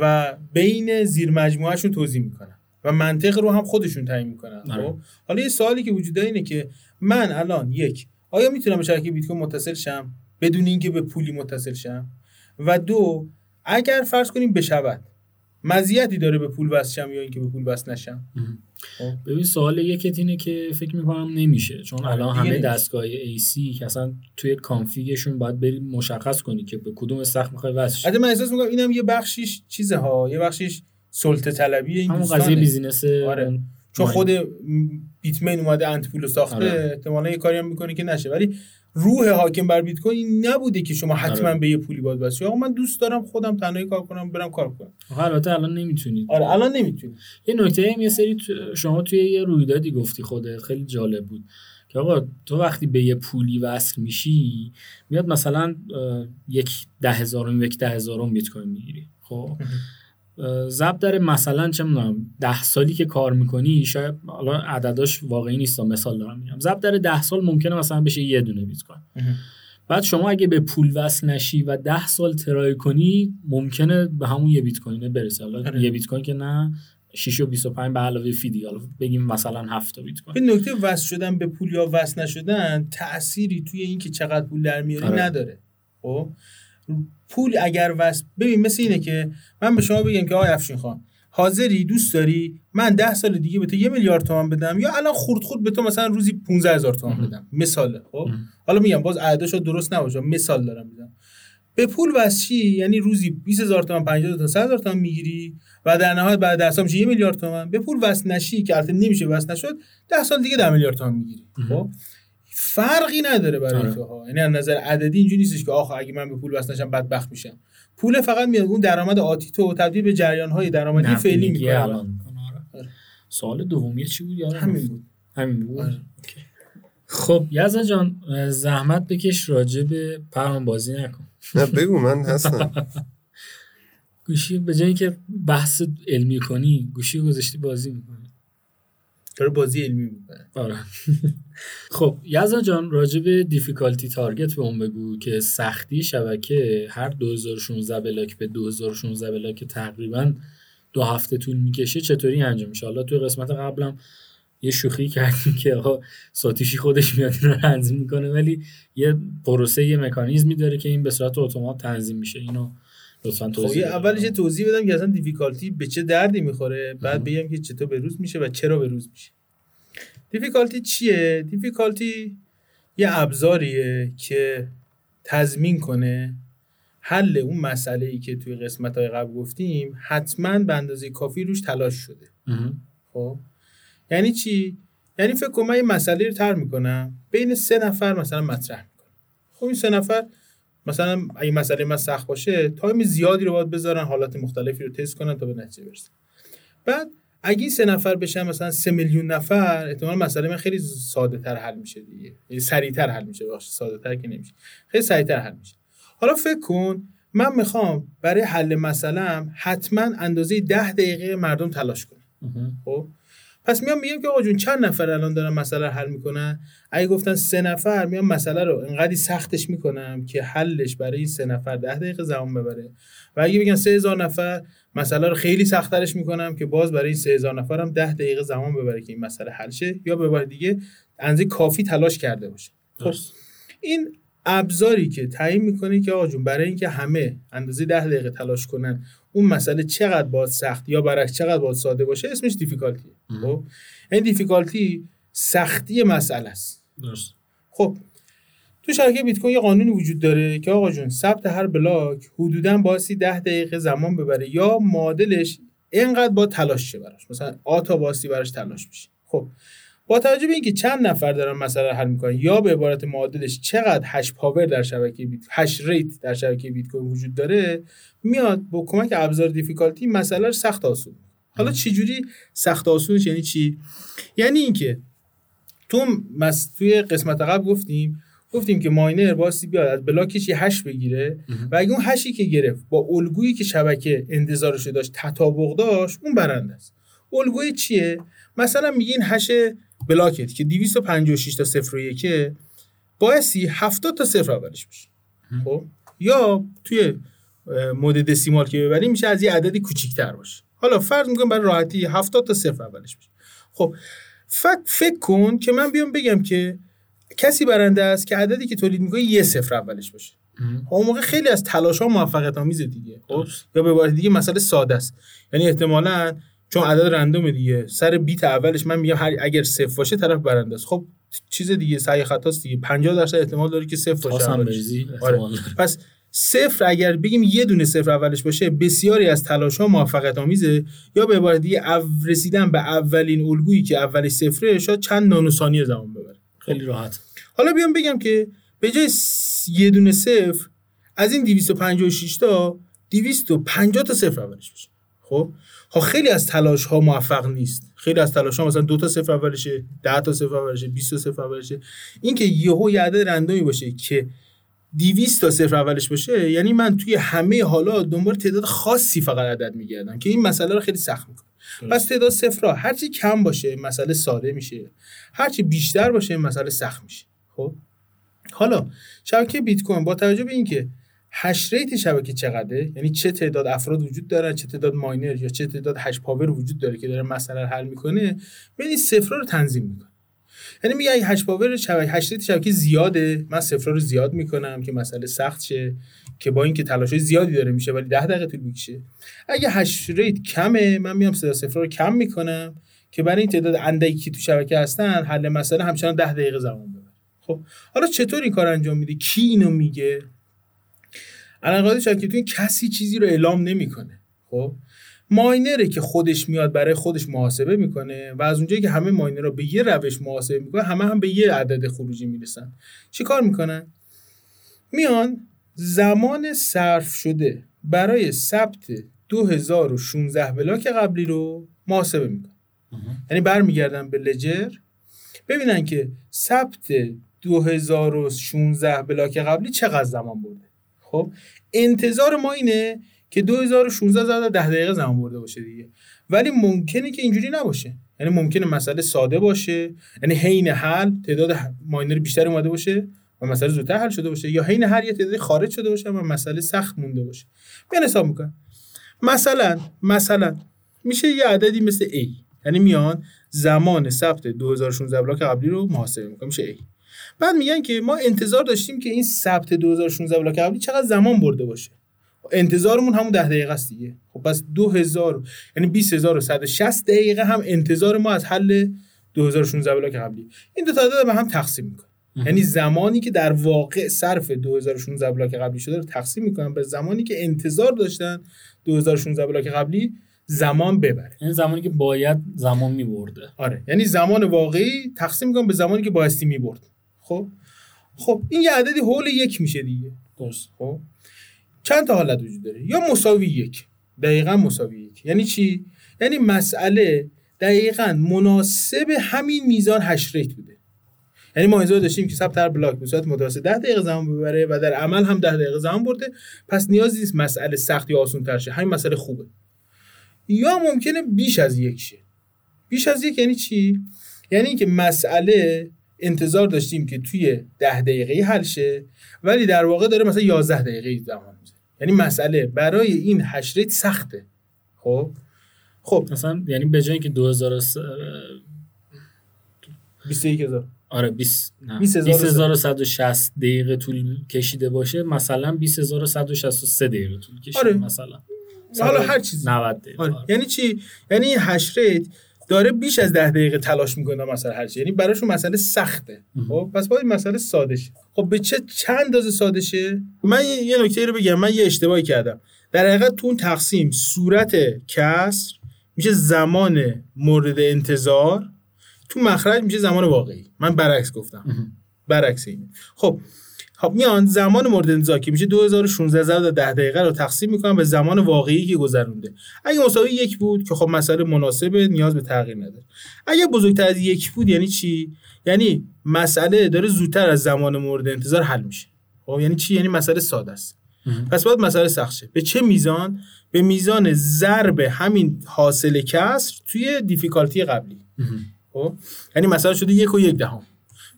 و بین زیر مجموعهشون توضیح می‌کنن و منطق رو هم خودشون تعیین می‌کنن. آره. خب؟ حالا یه سوالی که وجود داره اینه که من الان یک آیا می‌تونم به شبکه بیت کوین متصل شم؟ بدون اینکه به پولی متصل شم؟ و دو اگر فرض کنیم بشود مزیتی داره به pool وصل شم یا اینکه به pool وصل نشم ببین سوال یکت اینه که فکر می‌کنم نمیشه چون آره، الان همه. دستگاه ASIC که اصلا توی config شون باید بری مشخص کنی که به کدوم استخر می‌خوای وصل. البته من احساس می‌کنم اینم یه بخشیش چیزه ها یه بخشیش سلطه طلبی این همون. قضیه business آره. چون. خود Bitmain اومده AntPool رو ساخته آره. احتمالا یه کاری هم می‌کنه که نشه ولی روح حاکم بر بیت کوین نبوده که شما حتما آره. به یه pool ی باید وصل شی آقا من دوست دارم خودم تنهایی کار کنم برم کار کنم. البته الان نمی‌تونید. آره الان نمی‌تونی یه نکته هم یه سری شما توی یه رویدادی گفتی خودت خیلی جالب بود. که آقا تو وقتی به یه پولی وصل میشی میاد مثلا یک ده هزارم یک ده هزارم بیت کوین می‌گیری خب؟ ضرب در مثلا چه می‌دونم ده سالی که کار می‌کنی شاید حالا عدداش واقعی نیست مثال دارم میگم. ضرب در ده سال ممکنه مثلا بشه یه دونه بیت کوین بعد شما اگه به پول وصل نشی و ده سال ترای کنی ممکنه به همون یه بیت کوینه برسه حالا آره. یه بیت کوین که نه 6 و 25 به علاوه فی دیگه حالا بگیم مثلا 7 تا بیت کوین به نکته وصل شدن به پول یا وصل نشدن تأثیری توی اینکه چقدر پول در میاری آره. نداره. خب؟ پول اگر وصل ببین مثل اینه که من به شما بگم که آقای افشین خان حاضری دوست داری؟ من ده سال دیگه به تو یه میلیارد تومان بدم یا الان خورد خورد به تو مثلا روزی 15 هزار تومان. بدم؟ مثاله خب. حالا میگم باز عددش درست نباشه مثال دارم می‌زنم به پول وصلی یعنی روزی 20 هزار تومان 50 تا 100 هزار تومان می‌گیری و در نهایت بعد 10 سال میشه یه میلیارد تومان. به پول وصل نشی که البته نمیشه وصل نشد 10 سال دیگه 10 میلیارد تومان می‌گیری خب؟ فرقی نداره برای آره. تو ها. یعنی از نظر عددی اینجوری نیستش که آخه اگه من به پول وصل نشم بدبخت میشم. پول فقط میاد اون درآمد آتی تو تبدیل به جریان های درآمدی فعلی می‌کنه. الان. می‌کنه، آره. آره. سوال دومی چی بود یادم همین. بود. همین بود؟ آره. خب یزا جان زحمت بکش راجع به پرهام بازی نکن. نه بگو من هستم. گوشی به جای اینکه بحث علمی کنی گوشی گذاشتی بازی می‌کنی. داره بازی علمی می‌کنه. آره. خب یزا جان راجع به دیفیکالتی تارگت به اون بگو که سختی شبکه هر 2016 بلاک به 2016 بلاک تقریبا دو هفته طول می‌کشه چطوری انجام میشه؟ حالا توی قسمت قبلم یه شوخی کردیم که آقا ساتوشی خودش میاد این رو تنظیم می‌کنه ولی یه پروسه یه مکانیزمی داره که این به صورت اتومات تنظیم میشه. اینو لطفا خب توضیح بده. اولش توضیح بدم که اصلا difficulty به چه دردی می‌خوره؟ بعد بگم که چطور به روز میشه و چرا به روز میشه. difficulty چیه؟ difficulty یه ابزاریه که تضمین کنه حل اون مسئله ای که توی قسمت های قبل گفتیم حتما به اندازه کافی روش تلاش شده. خب؟ یعنی چی؟ یعنی فکر کنم من یه مسئله رو طرح می‌کنم بین سه نفر مثلا مطرح می‌کنم. خب این سه نفر مثلا اگه مسئله من سخت باشه time زیادی رو باید بذارن حالات مختلفی رو تست کنن تا به نتیجه برسن. بعد اگه این سه نفر بشن مثلا سه میلیون نفر احتمال مسئله من خیلی ساده تر حل میشه دیگه. یعنی سریعتر حل میشه. ببخشید ساده تر که نمیشه. خیلی سریعتر حل میشه. حالا فکر کن من می‌خوام برای حل مسئلم حتما اندازه ده دقیقه مردم تلاش کنم. خب؟ پس میام میگم که آقا جون چند نفر الان دارن مسئله رو حل می‌کنن؟ اگه گفتن سه نفر میام مسئله رو انقدری سختش می‌کنم که حلش برای این سه نفر ده دقیقه زمان ببره. و اگه بگن سه هزار نفر مسئله رو خیلی سختترش می‌کنم که باز برای این سه هزار نفر هم ده دقیقه زمان ببره که این مسئله حل شه یا به بار دیگه اندازه کافی تلاش کرده باشه. خب درست. این ابزاری که تعیین می‌کنه که آقا جون برای اینکه همه اندازه ده دقیقه تلاش کنن اون مسئله چقدر باید سخت یا برعکس چقدر باید ساده باشه اسمش difficulty خب این difficulty سختی مسئله است. درست. خب تو شبکه بیت کوین یه قانونی وجود داره که آقا جون ثبت هر block حدودا باسی 10 دقیقه زمان ببره یا معادلش اینقدر با تلاش شه براش. مثلا آ تا باسی براش تلاش میشه. خب با توجه به اینکه چند نفر دارن مسئله رو حل می‌کنن یا به عبارت معادلش چقدر hash power در شبکه بیت hash rate در شبکه بیت کوین وجود داره میاد با کمک ابزار difficulty مسئله رو سخت آسون حالا چجوری سخت آسونش؟ یعنی چی؟ یعنی اینکه تو مس... توی قسمت قبل گفتیم گفتیم که miner باستی بیاد از block ش یه hash بگیره. و اگه اون hash ی که گرفت با الگویی که شبکه انتظارش داشت تطابق داشت اون برنده است. الگوی چیه؟ مثلا میگه این هش بلاکت که 256 تا 0 و 1 بایستی 70 تا صفر اولش باشه خب؟ یا توی مود دسیمال که ببریم میشه از یه عددی کوچیک‌تر باشه. حالا فرض می‌کنم برای راحتی 70 تا صفر اولش باشه خب فکر فکر کن که من بیام بگم که کسی برنده است که عددی که تولید می‌کنه یه صفر اولش باشه. خب اون موقع خیلی از تلاش ها موفقیت آمیزه دیگه خب؟ یا به عبارت دیگه مسئله ساده است. یعنی احتمالاً چون عدد رندوم دیگه سر بیت اولش من میگم هر اگر صفر باشه طرف برنده است. خب چیز دیگه سعی خطاست دیگه. 50 درصد احتمال داره که صفر باشه آره. پس صفر اگر بگیم یه دونه صفر اولش باشه بسیاری از تلاش ها موفقیت آمیزه یا به عبارت دیگه رسیدن به اولین الگویی که اولش صفره شاید چند نانو ثانیه زمان ببره. خیلی راحت. حالا بیام بگم که به جای یه دونه صفر از این 256 تا 250 تا صفر اولش باشه خب؟ ها خیلی از تلاش ها موفق نیست. خیلی از تلاش ها مثلا دو تا صفر اولشه 10 تا صفر اولشه 20 تا صفر اولشه. این که یهو یه عدد رندومی باشه که 200 تا صفر اولش باشه یعنی من توی همه حالا دنبال تعداد خاصی فقط عدد میگردم که این مسئله رو خیلی سخت می‌کنه پس تعداد صفرها هرچی کم باشه مسئله ساده میشه. هرچی بیشتر باشه مسئله سخت میشه. خب؟ حالا شبکه بیت کوین با توجه به اینکه hash rate شبکه چقدره یعنی چه تعداد افراد وجود دارن چه تعداد miner یا چه تعداد hash power وجود داره که داره مسئله حل می‌کنه ببین صفرها رو تنظیم می‌کنه. یعنی میگه hash power شبکه hash شبکه زیاده. من صفرها رو زیاد می‌کنم که مسئله سخت شه که با اینکه تلاش زیادی داره میشه ولی 10 دقیقه طول می‌کشه. اگه hash rate کمه من میام تعداد صفرها رو کم می‌کنم که برای این تعداد اندکی که تو شبکه هستن حل مسئله همچنان 10 دقیقه زمان ببره. خب حالا چطور این کار انجام میده؟ کی اینو میگه؟ الان شبکه تو کسی چیزی رو اعلام نمی‌کنه. خب ماینره که خودش میاد برای خودش محاسبه می‌کنه و از اونجایی که همه ماینرها به یه روش محاسبه می‌کنه همه هم به یه عدد خروجی می‌رسن. چی کار می‌کنن؟ میان زمان صرف شده برای ثبت 2016 بلاک قبلی رو محاسبه می‌کنن. یعنی برمیگردن به لجر. ببینن که ثبت 2016 بلاک قبلی چقدر زمان برده. خب انتظار ما اینه که 2016 زده 10 دقیقه زمان برده باشه دیگه. ولی ممکنه که اینجوری نباشه. یعنی ممکنه مسئله ساده باشه. یعنی حین حل تعداد ماینر بیشتر اومده باشه و مسئله زودتر حل شده باشه. یا حین حل یه تعدادی خارج شده باشه و مسئله سخت مونده باشه. بیان حساب می‌کنن مثلا مثلا میشه یه عددی مثل A. یعنی میان زمان ثبت 2016 بلاک قبلی رو محاسبه می‌کنن میشه A. بعد میگن که ما انتظار داشتیم که این ثبت 2016 بلاک قبلی چقدر زمان برده باشه. انتظارمون همون 10 دقیقه است دیگه. خب پس 2000 یعنی 20160 دقیقه هم انتظار ما از حل 2016 بلاک قبلی. این دو تا عدد به هم تقسیم می‌کنن یعنی زمانی که در واقع صرف 2016 بلاک قبلی شده رو تقسیم می‌کنن به زمانی که انتظار داشتن 2016 block قبلی زمان ببره. این زمانی که باید زمان میبرده. آره. یعنی زمان واقعی تقسیم می‌کنن به زمانی که بایستی می‌برد. خب؟ خب این یه عددی حول یک میشه دیگه. درست. خب؟ چند تا حالت وجود داره؟ یا مساوی یک. دقیقا مساوی یک. یعنی چی؟ یعنی مسئله دقیقا مناسب همین میزان hash rate بوده. یعنی ما انتظار داشتیم که ثبت هر block به صورت متوسط 10 دقیقه زمان ببره و در عمل هم 10 دقیقه زمان برده. پس نیازی نیست مسئله سخت یا آسان تر شه. همین مسئله خوبه. یا ممکنه بیش از یک شه. بیش از یک یعنی چی؟ یعنی اینکه مسئله انتظار داشتیم که توی 10 دقیقه حل شه ولی در واقع داره مثلا 11 دقیقه زمان یعنی مسئله برای این هشریت سخته. خب؟ خب. مثلا یعنی به جای اینکه 2000 س... 21000 آره 20 نه. 20160 20160 دقیقه طول کشیده باشه مثلا 20163 دقیقه طول کشیده آره. مثلا. حالا هر چیزی. 90 دقیقه آره. آره. یعنی چی؟ یعنی این هش ریت داره بیش از ده دقیقه تلاش می‌کنه مثلا هر چی. یعنی براشون مسئله سخته. خب؟ پس باید این مسئله ساده شه. خب به چه چند اندازه ساده شه من یه- نکته رو بگم. من یه اشتباهی کردم. در حقیقت تو اون تقسیم صورت کسر میشه زمان مورد انتظار تو مخرج میشه زمان واقعی. من برعکس گفتم. برعکس اینه. خب خب میان زمان مورد انتظار که میشه 2016 ضرب در 10 دقیقه رو تقسیم می‌کنم به زمان واقعی که گذرونده. اگه مساوی یک بود که خب مسئله مناسبه نیاز به تغییر نداره. اگه بزرگتر از یک بود یعنی چی؟ یعنی مسئله داره زودتر از زمان مورد انتظار حل میشه. خب یعنی چی؟ یعنی مسئله ساده است. پس باید مسئله سخت شه. به چه میزان؟ به میزان ضرب همین حاصل کسر توی دیفیکالتی قبلی. خب یعنی مثلا شده یک و یک دهم.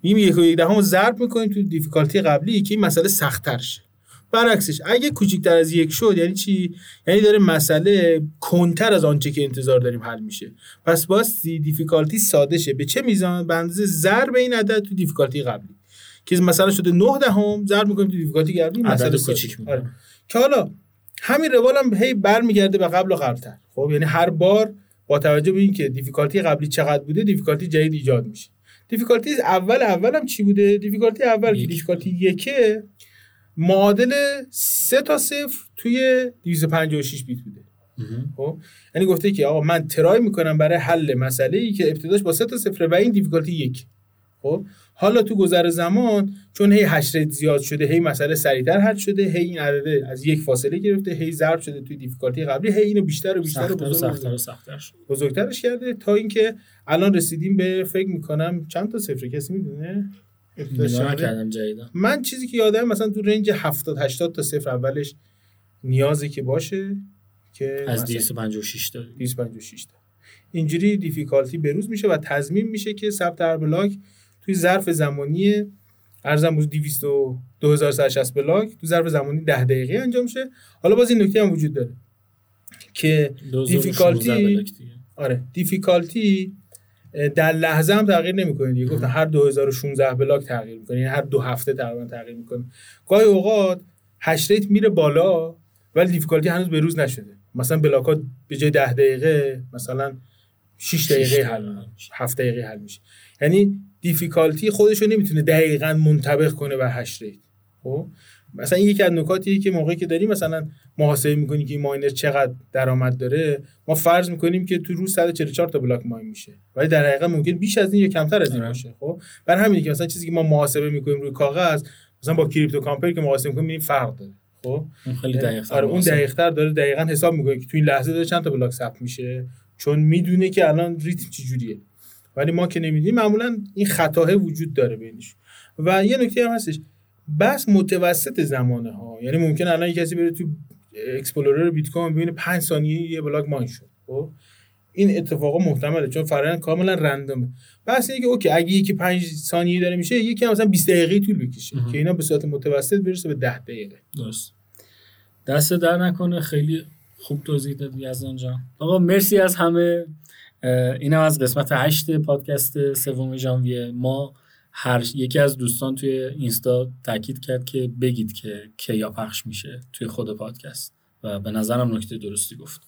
میگیم یک و یک دهم ضرب می‌کنیم تو difficulty قبلی که این مسئله سختتر شه برعکسش اگه کوچیکتر از یک شد یعنی چی؟ یعنی داره مسئله کندتر از آنچه که انتظار داریم حل میشه. پس باز difficulty ساده شه. به چه میزان؟ به اندازه ضرب این عدد تو difficulty قبلی. که مثلا شده 9 دهم ضرب می‌کنیم تو difficulty قبلی مسئله. کوچیک آره. که حالا همین روال هم هی برمیگرده به قبل و قبلتر. خب یعنی هر بار با توجه به اینکه difficulty قبلی چقدر بوده difficulty جدید ایجاد میشه. difficulty اول اول هم چی بوده؟ difficulty اول که یک. difficulty یکه. معادل سه تا صفر توی 256 bit بوده. خب؟ یعنی گفته که آقا من try می‌کنم برای حل مسئله ای که ابتداش با سه تا صفر و این difficulty یک. خب؟ حالا تو گذر زمان چون هی hash rate زیاد شده هی مسئله سریعتر حل شده هی این عدده از یک فاصله گرفته هی ضرب شده توی difficulty قبلی هی اینو بیشتر و بیشتر و سختتر و بزرگ سختتر و سختتر شد. بزرگترش کرده تا اینکه الان رسیدیم به فکر می‌کنم چند تا صفر کسی می‌دونه؟ جدیدا. من چیزی که یادم مثلا تو رنج 70 80 تا صفر اولش نیازی که باشه که از مثلا 256 تا 256 تا. اینجوری دیفیکالتی بروز میشه و تضمین میشه که ثبت هر بلاک توی ظرف زمانی ارزم بود 200 و 2160 بلاک تو ظرف زمانی 10 دقیقه انجام شه. حالا باز این نکته هم وجود داره که 2016 difficulty block. آره difficulty در لحظه هم تغییر نمی‌کنه دیگه. گفتن هر 2016 block تغییر می‌کنه یعنی هر دو هفته تقریبا تغییر می‌کنه. گاهی اوقات hash rate میره بالا ولی difficulty هنوز به روز نشده. مثلا block ات به جای 10 دقیقه مثلا 6 دقیقه حل دقیقه. 7 دقیقه حل میشه. یعنی difficulty خودش رو نمی‌تونه دقیقا منطبق کنه بر hash rate خب؟ مثلا این یکی از نکاتیه که موقعی که داری مثلا محاسبه می‌کنی که این ماینر چقدر درآمد داره ما فرض می‌کنیم که تو روز 144 تا بلاک ماین میشه. ولی در حقیقت ممکن بیش از این یا کمتر از این آره. باشه. خب؟ بر همینه که مثلا چیزی که ما محاسبه می‌کنیم روی کاغذ مثلا با کریپتو کامپر که محاسبه می‌کنیم می‌بینیم فرق داره. خب؟ اون خیلی دقیق آره اون دقیق‌تر داره دقیقا حساب می‌کنه که تو این لحظه داره چند تا بلاک ثبت میشه. چون می‌دونه که الان ریتم چجوریه. ولی ما که نمی‌دونیم معمولا این خطاه وجود داره بینش. و یه نکته هم هستش بحث متوسط زمانه ها یعنی ممکن الان یه کسی بره تو explorer بیت کوین ببینه 5 ثانیه یه block mine شد. خب؟ این اتفاقا محتمله چون فرآیند کاملا random ه بحث اینه که okay اگه یکی 5 ثانیه داره میشه یکی مثلا 20 دقیقه طول بکشه. که اینا به صورت متوسط برسه به 10 دقیقه. درست. دستت درد نکنه خیلی خوب توضیح دادی از جان. آقا مرسی از همه. اینم از قسمت هشت پادکست سوم ژانویه. ما هر یکی از دوستان توی اینستا تاکید کرد که بگید که کیا پخش میشه توی خود پادکست و به نظرم نکته درستی گفت.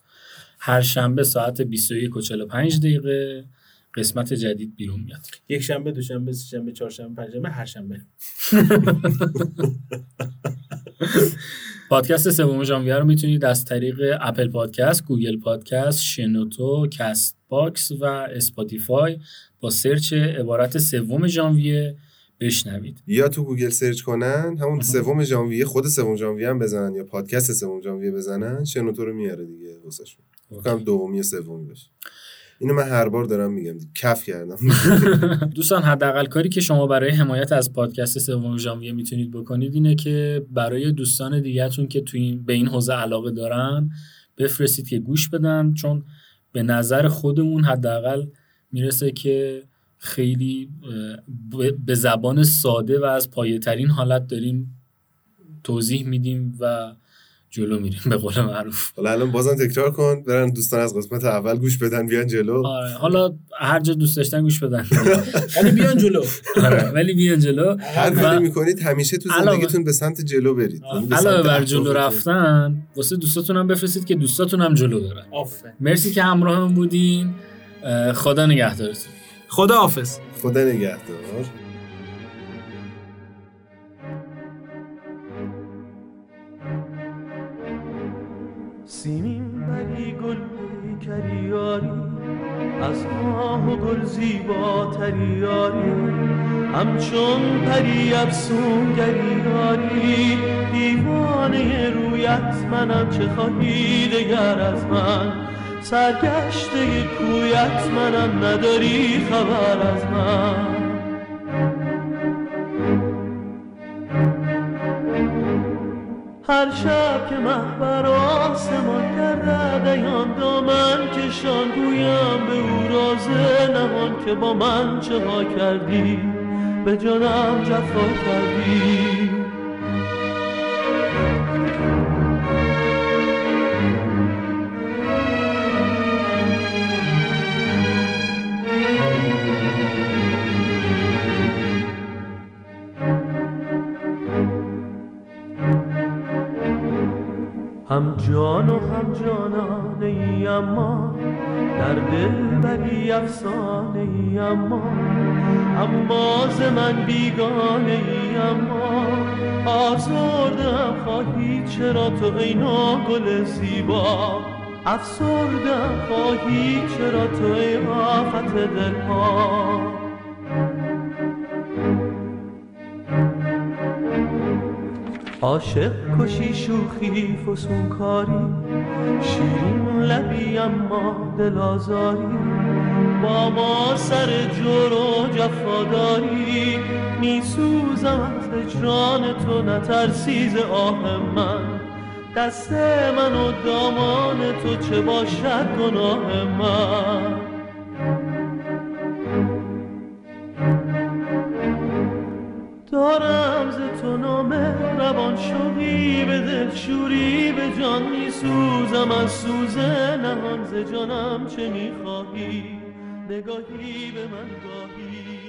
هر شنبه ساعت 21 و 45 دقیقه قسمت جدید بیرون میاد. یک شنبه دوشنبه سه شنبه چهارشنبه پنجشنبه هر شنبه. پادکست سوم ژانویه رو می‌تونید از طریق اپل پادکست، گوگل پادکست، شنوتو، کست باکس و اسپاتیفای با سرچ عبارت سوم ژانویه بشنوید. یا تو گوگل سرچ کنن همون سوم ژانویه خود سوم ژانویه هم بزنن یا پادکست سوم ژانویه بزنن شنوتو رو میاره دیگه واسه‌شون فکر دومی سومی باشه اینو من هر بار دارم میگم. کف کردم دوستان حداقل کاری که شما برای حمایت از پادکست سوم ژانویه می‌تونید بکنید اینه که برای دوستان دیگه‌تون که تو این به این حوزه علاقه دارن بفرستید که گوش بدن چون به نظر خودمون حداقل می‌رسه که خیلی به زبان ساده و از پایه ترین حالت داریم توضیح میدیم و جلو میریم به قول معروف. حالا الان بازم تکرار کن برن دوستان از قسمت اول گوش بدن بیان جلو. آره حالا هر جا دوست داشتن گوش بدن. ولی بیان جلو. آره. ولی بیان جلو. هر و- کاری می‌کنید همیشه تو علاوه- زندگیتون به سمت جلو برید. یعنی به علاوه بر جلو. رفتن واسه دوستاتون هم بفرستید که دوستاتون هم جلو دارن آفرین. مرسی که همراهم بودین. خدا نگهدارتون. خدا حافظ خدا نگهدار. سیمین بری گل کریاری از ماه و گل زیباتری یاری همچون پری افسون گریاری دیوانه رویت منم چه خواهی دگر از من؟ سرگشته کویت منم نداری خبر از من. هر شب که مه بر آسمان گردد ایان دامن کشان گویم به او رازه نهان که با من چه ها کردی؟ به جانم جفا کردی. هم جان و هم جانانه ای اما در دل بری افسانه ای اما. اما ز من بیگانه ای اما آزردم خواهی چرا تو ای گل زیبا. افسردم خواهی چرا تو ای آفت دلها. عاشق کشی شوخی فسونکاری شیرین لبی اما دل آزاری. با ما سر جور و جفاداری میسوزم از هجران تو نترسی ز آه من. دست من و دامان تو چه باشد گناه من؟ شوری به جان میسوزم از سوز نهان ز جانم چه می‌خواهی؟ نگاهی به من گاهی.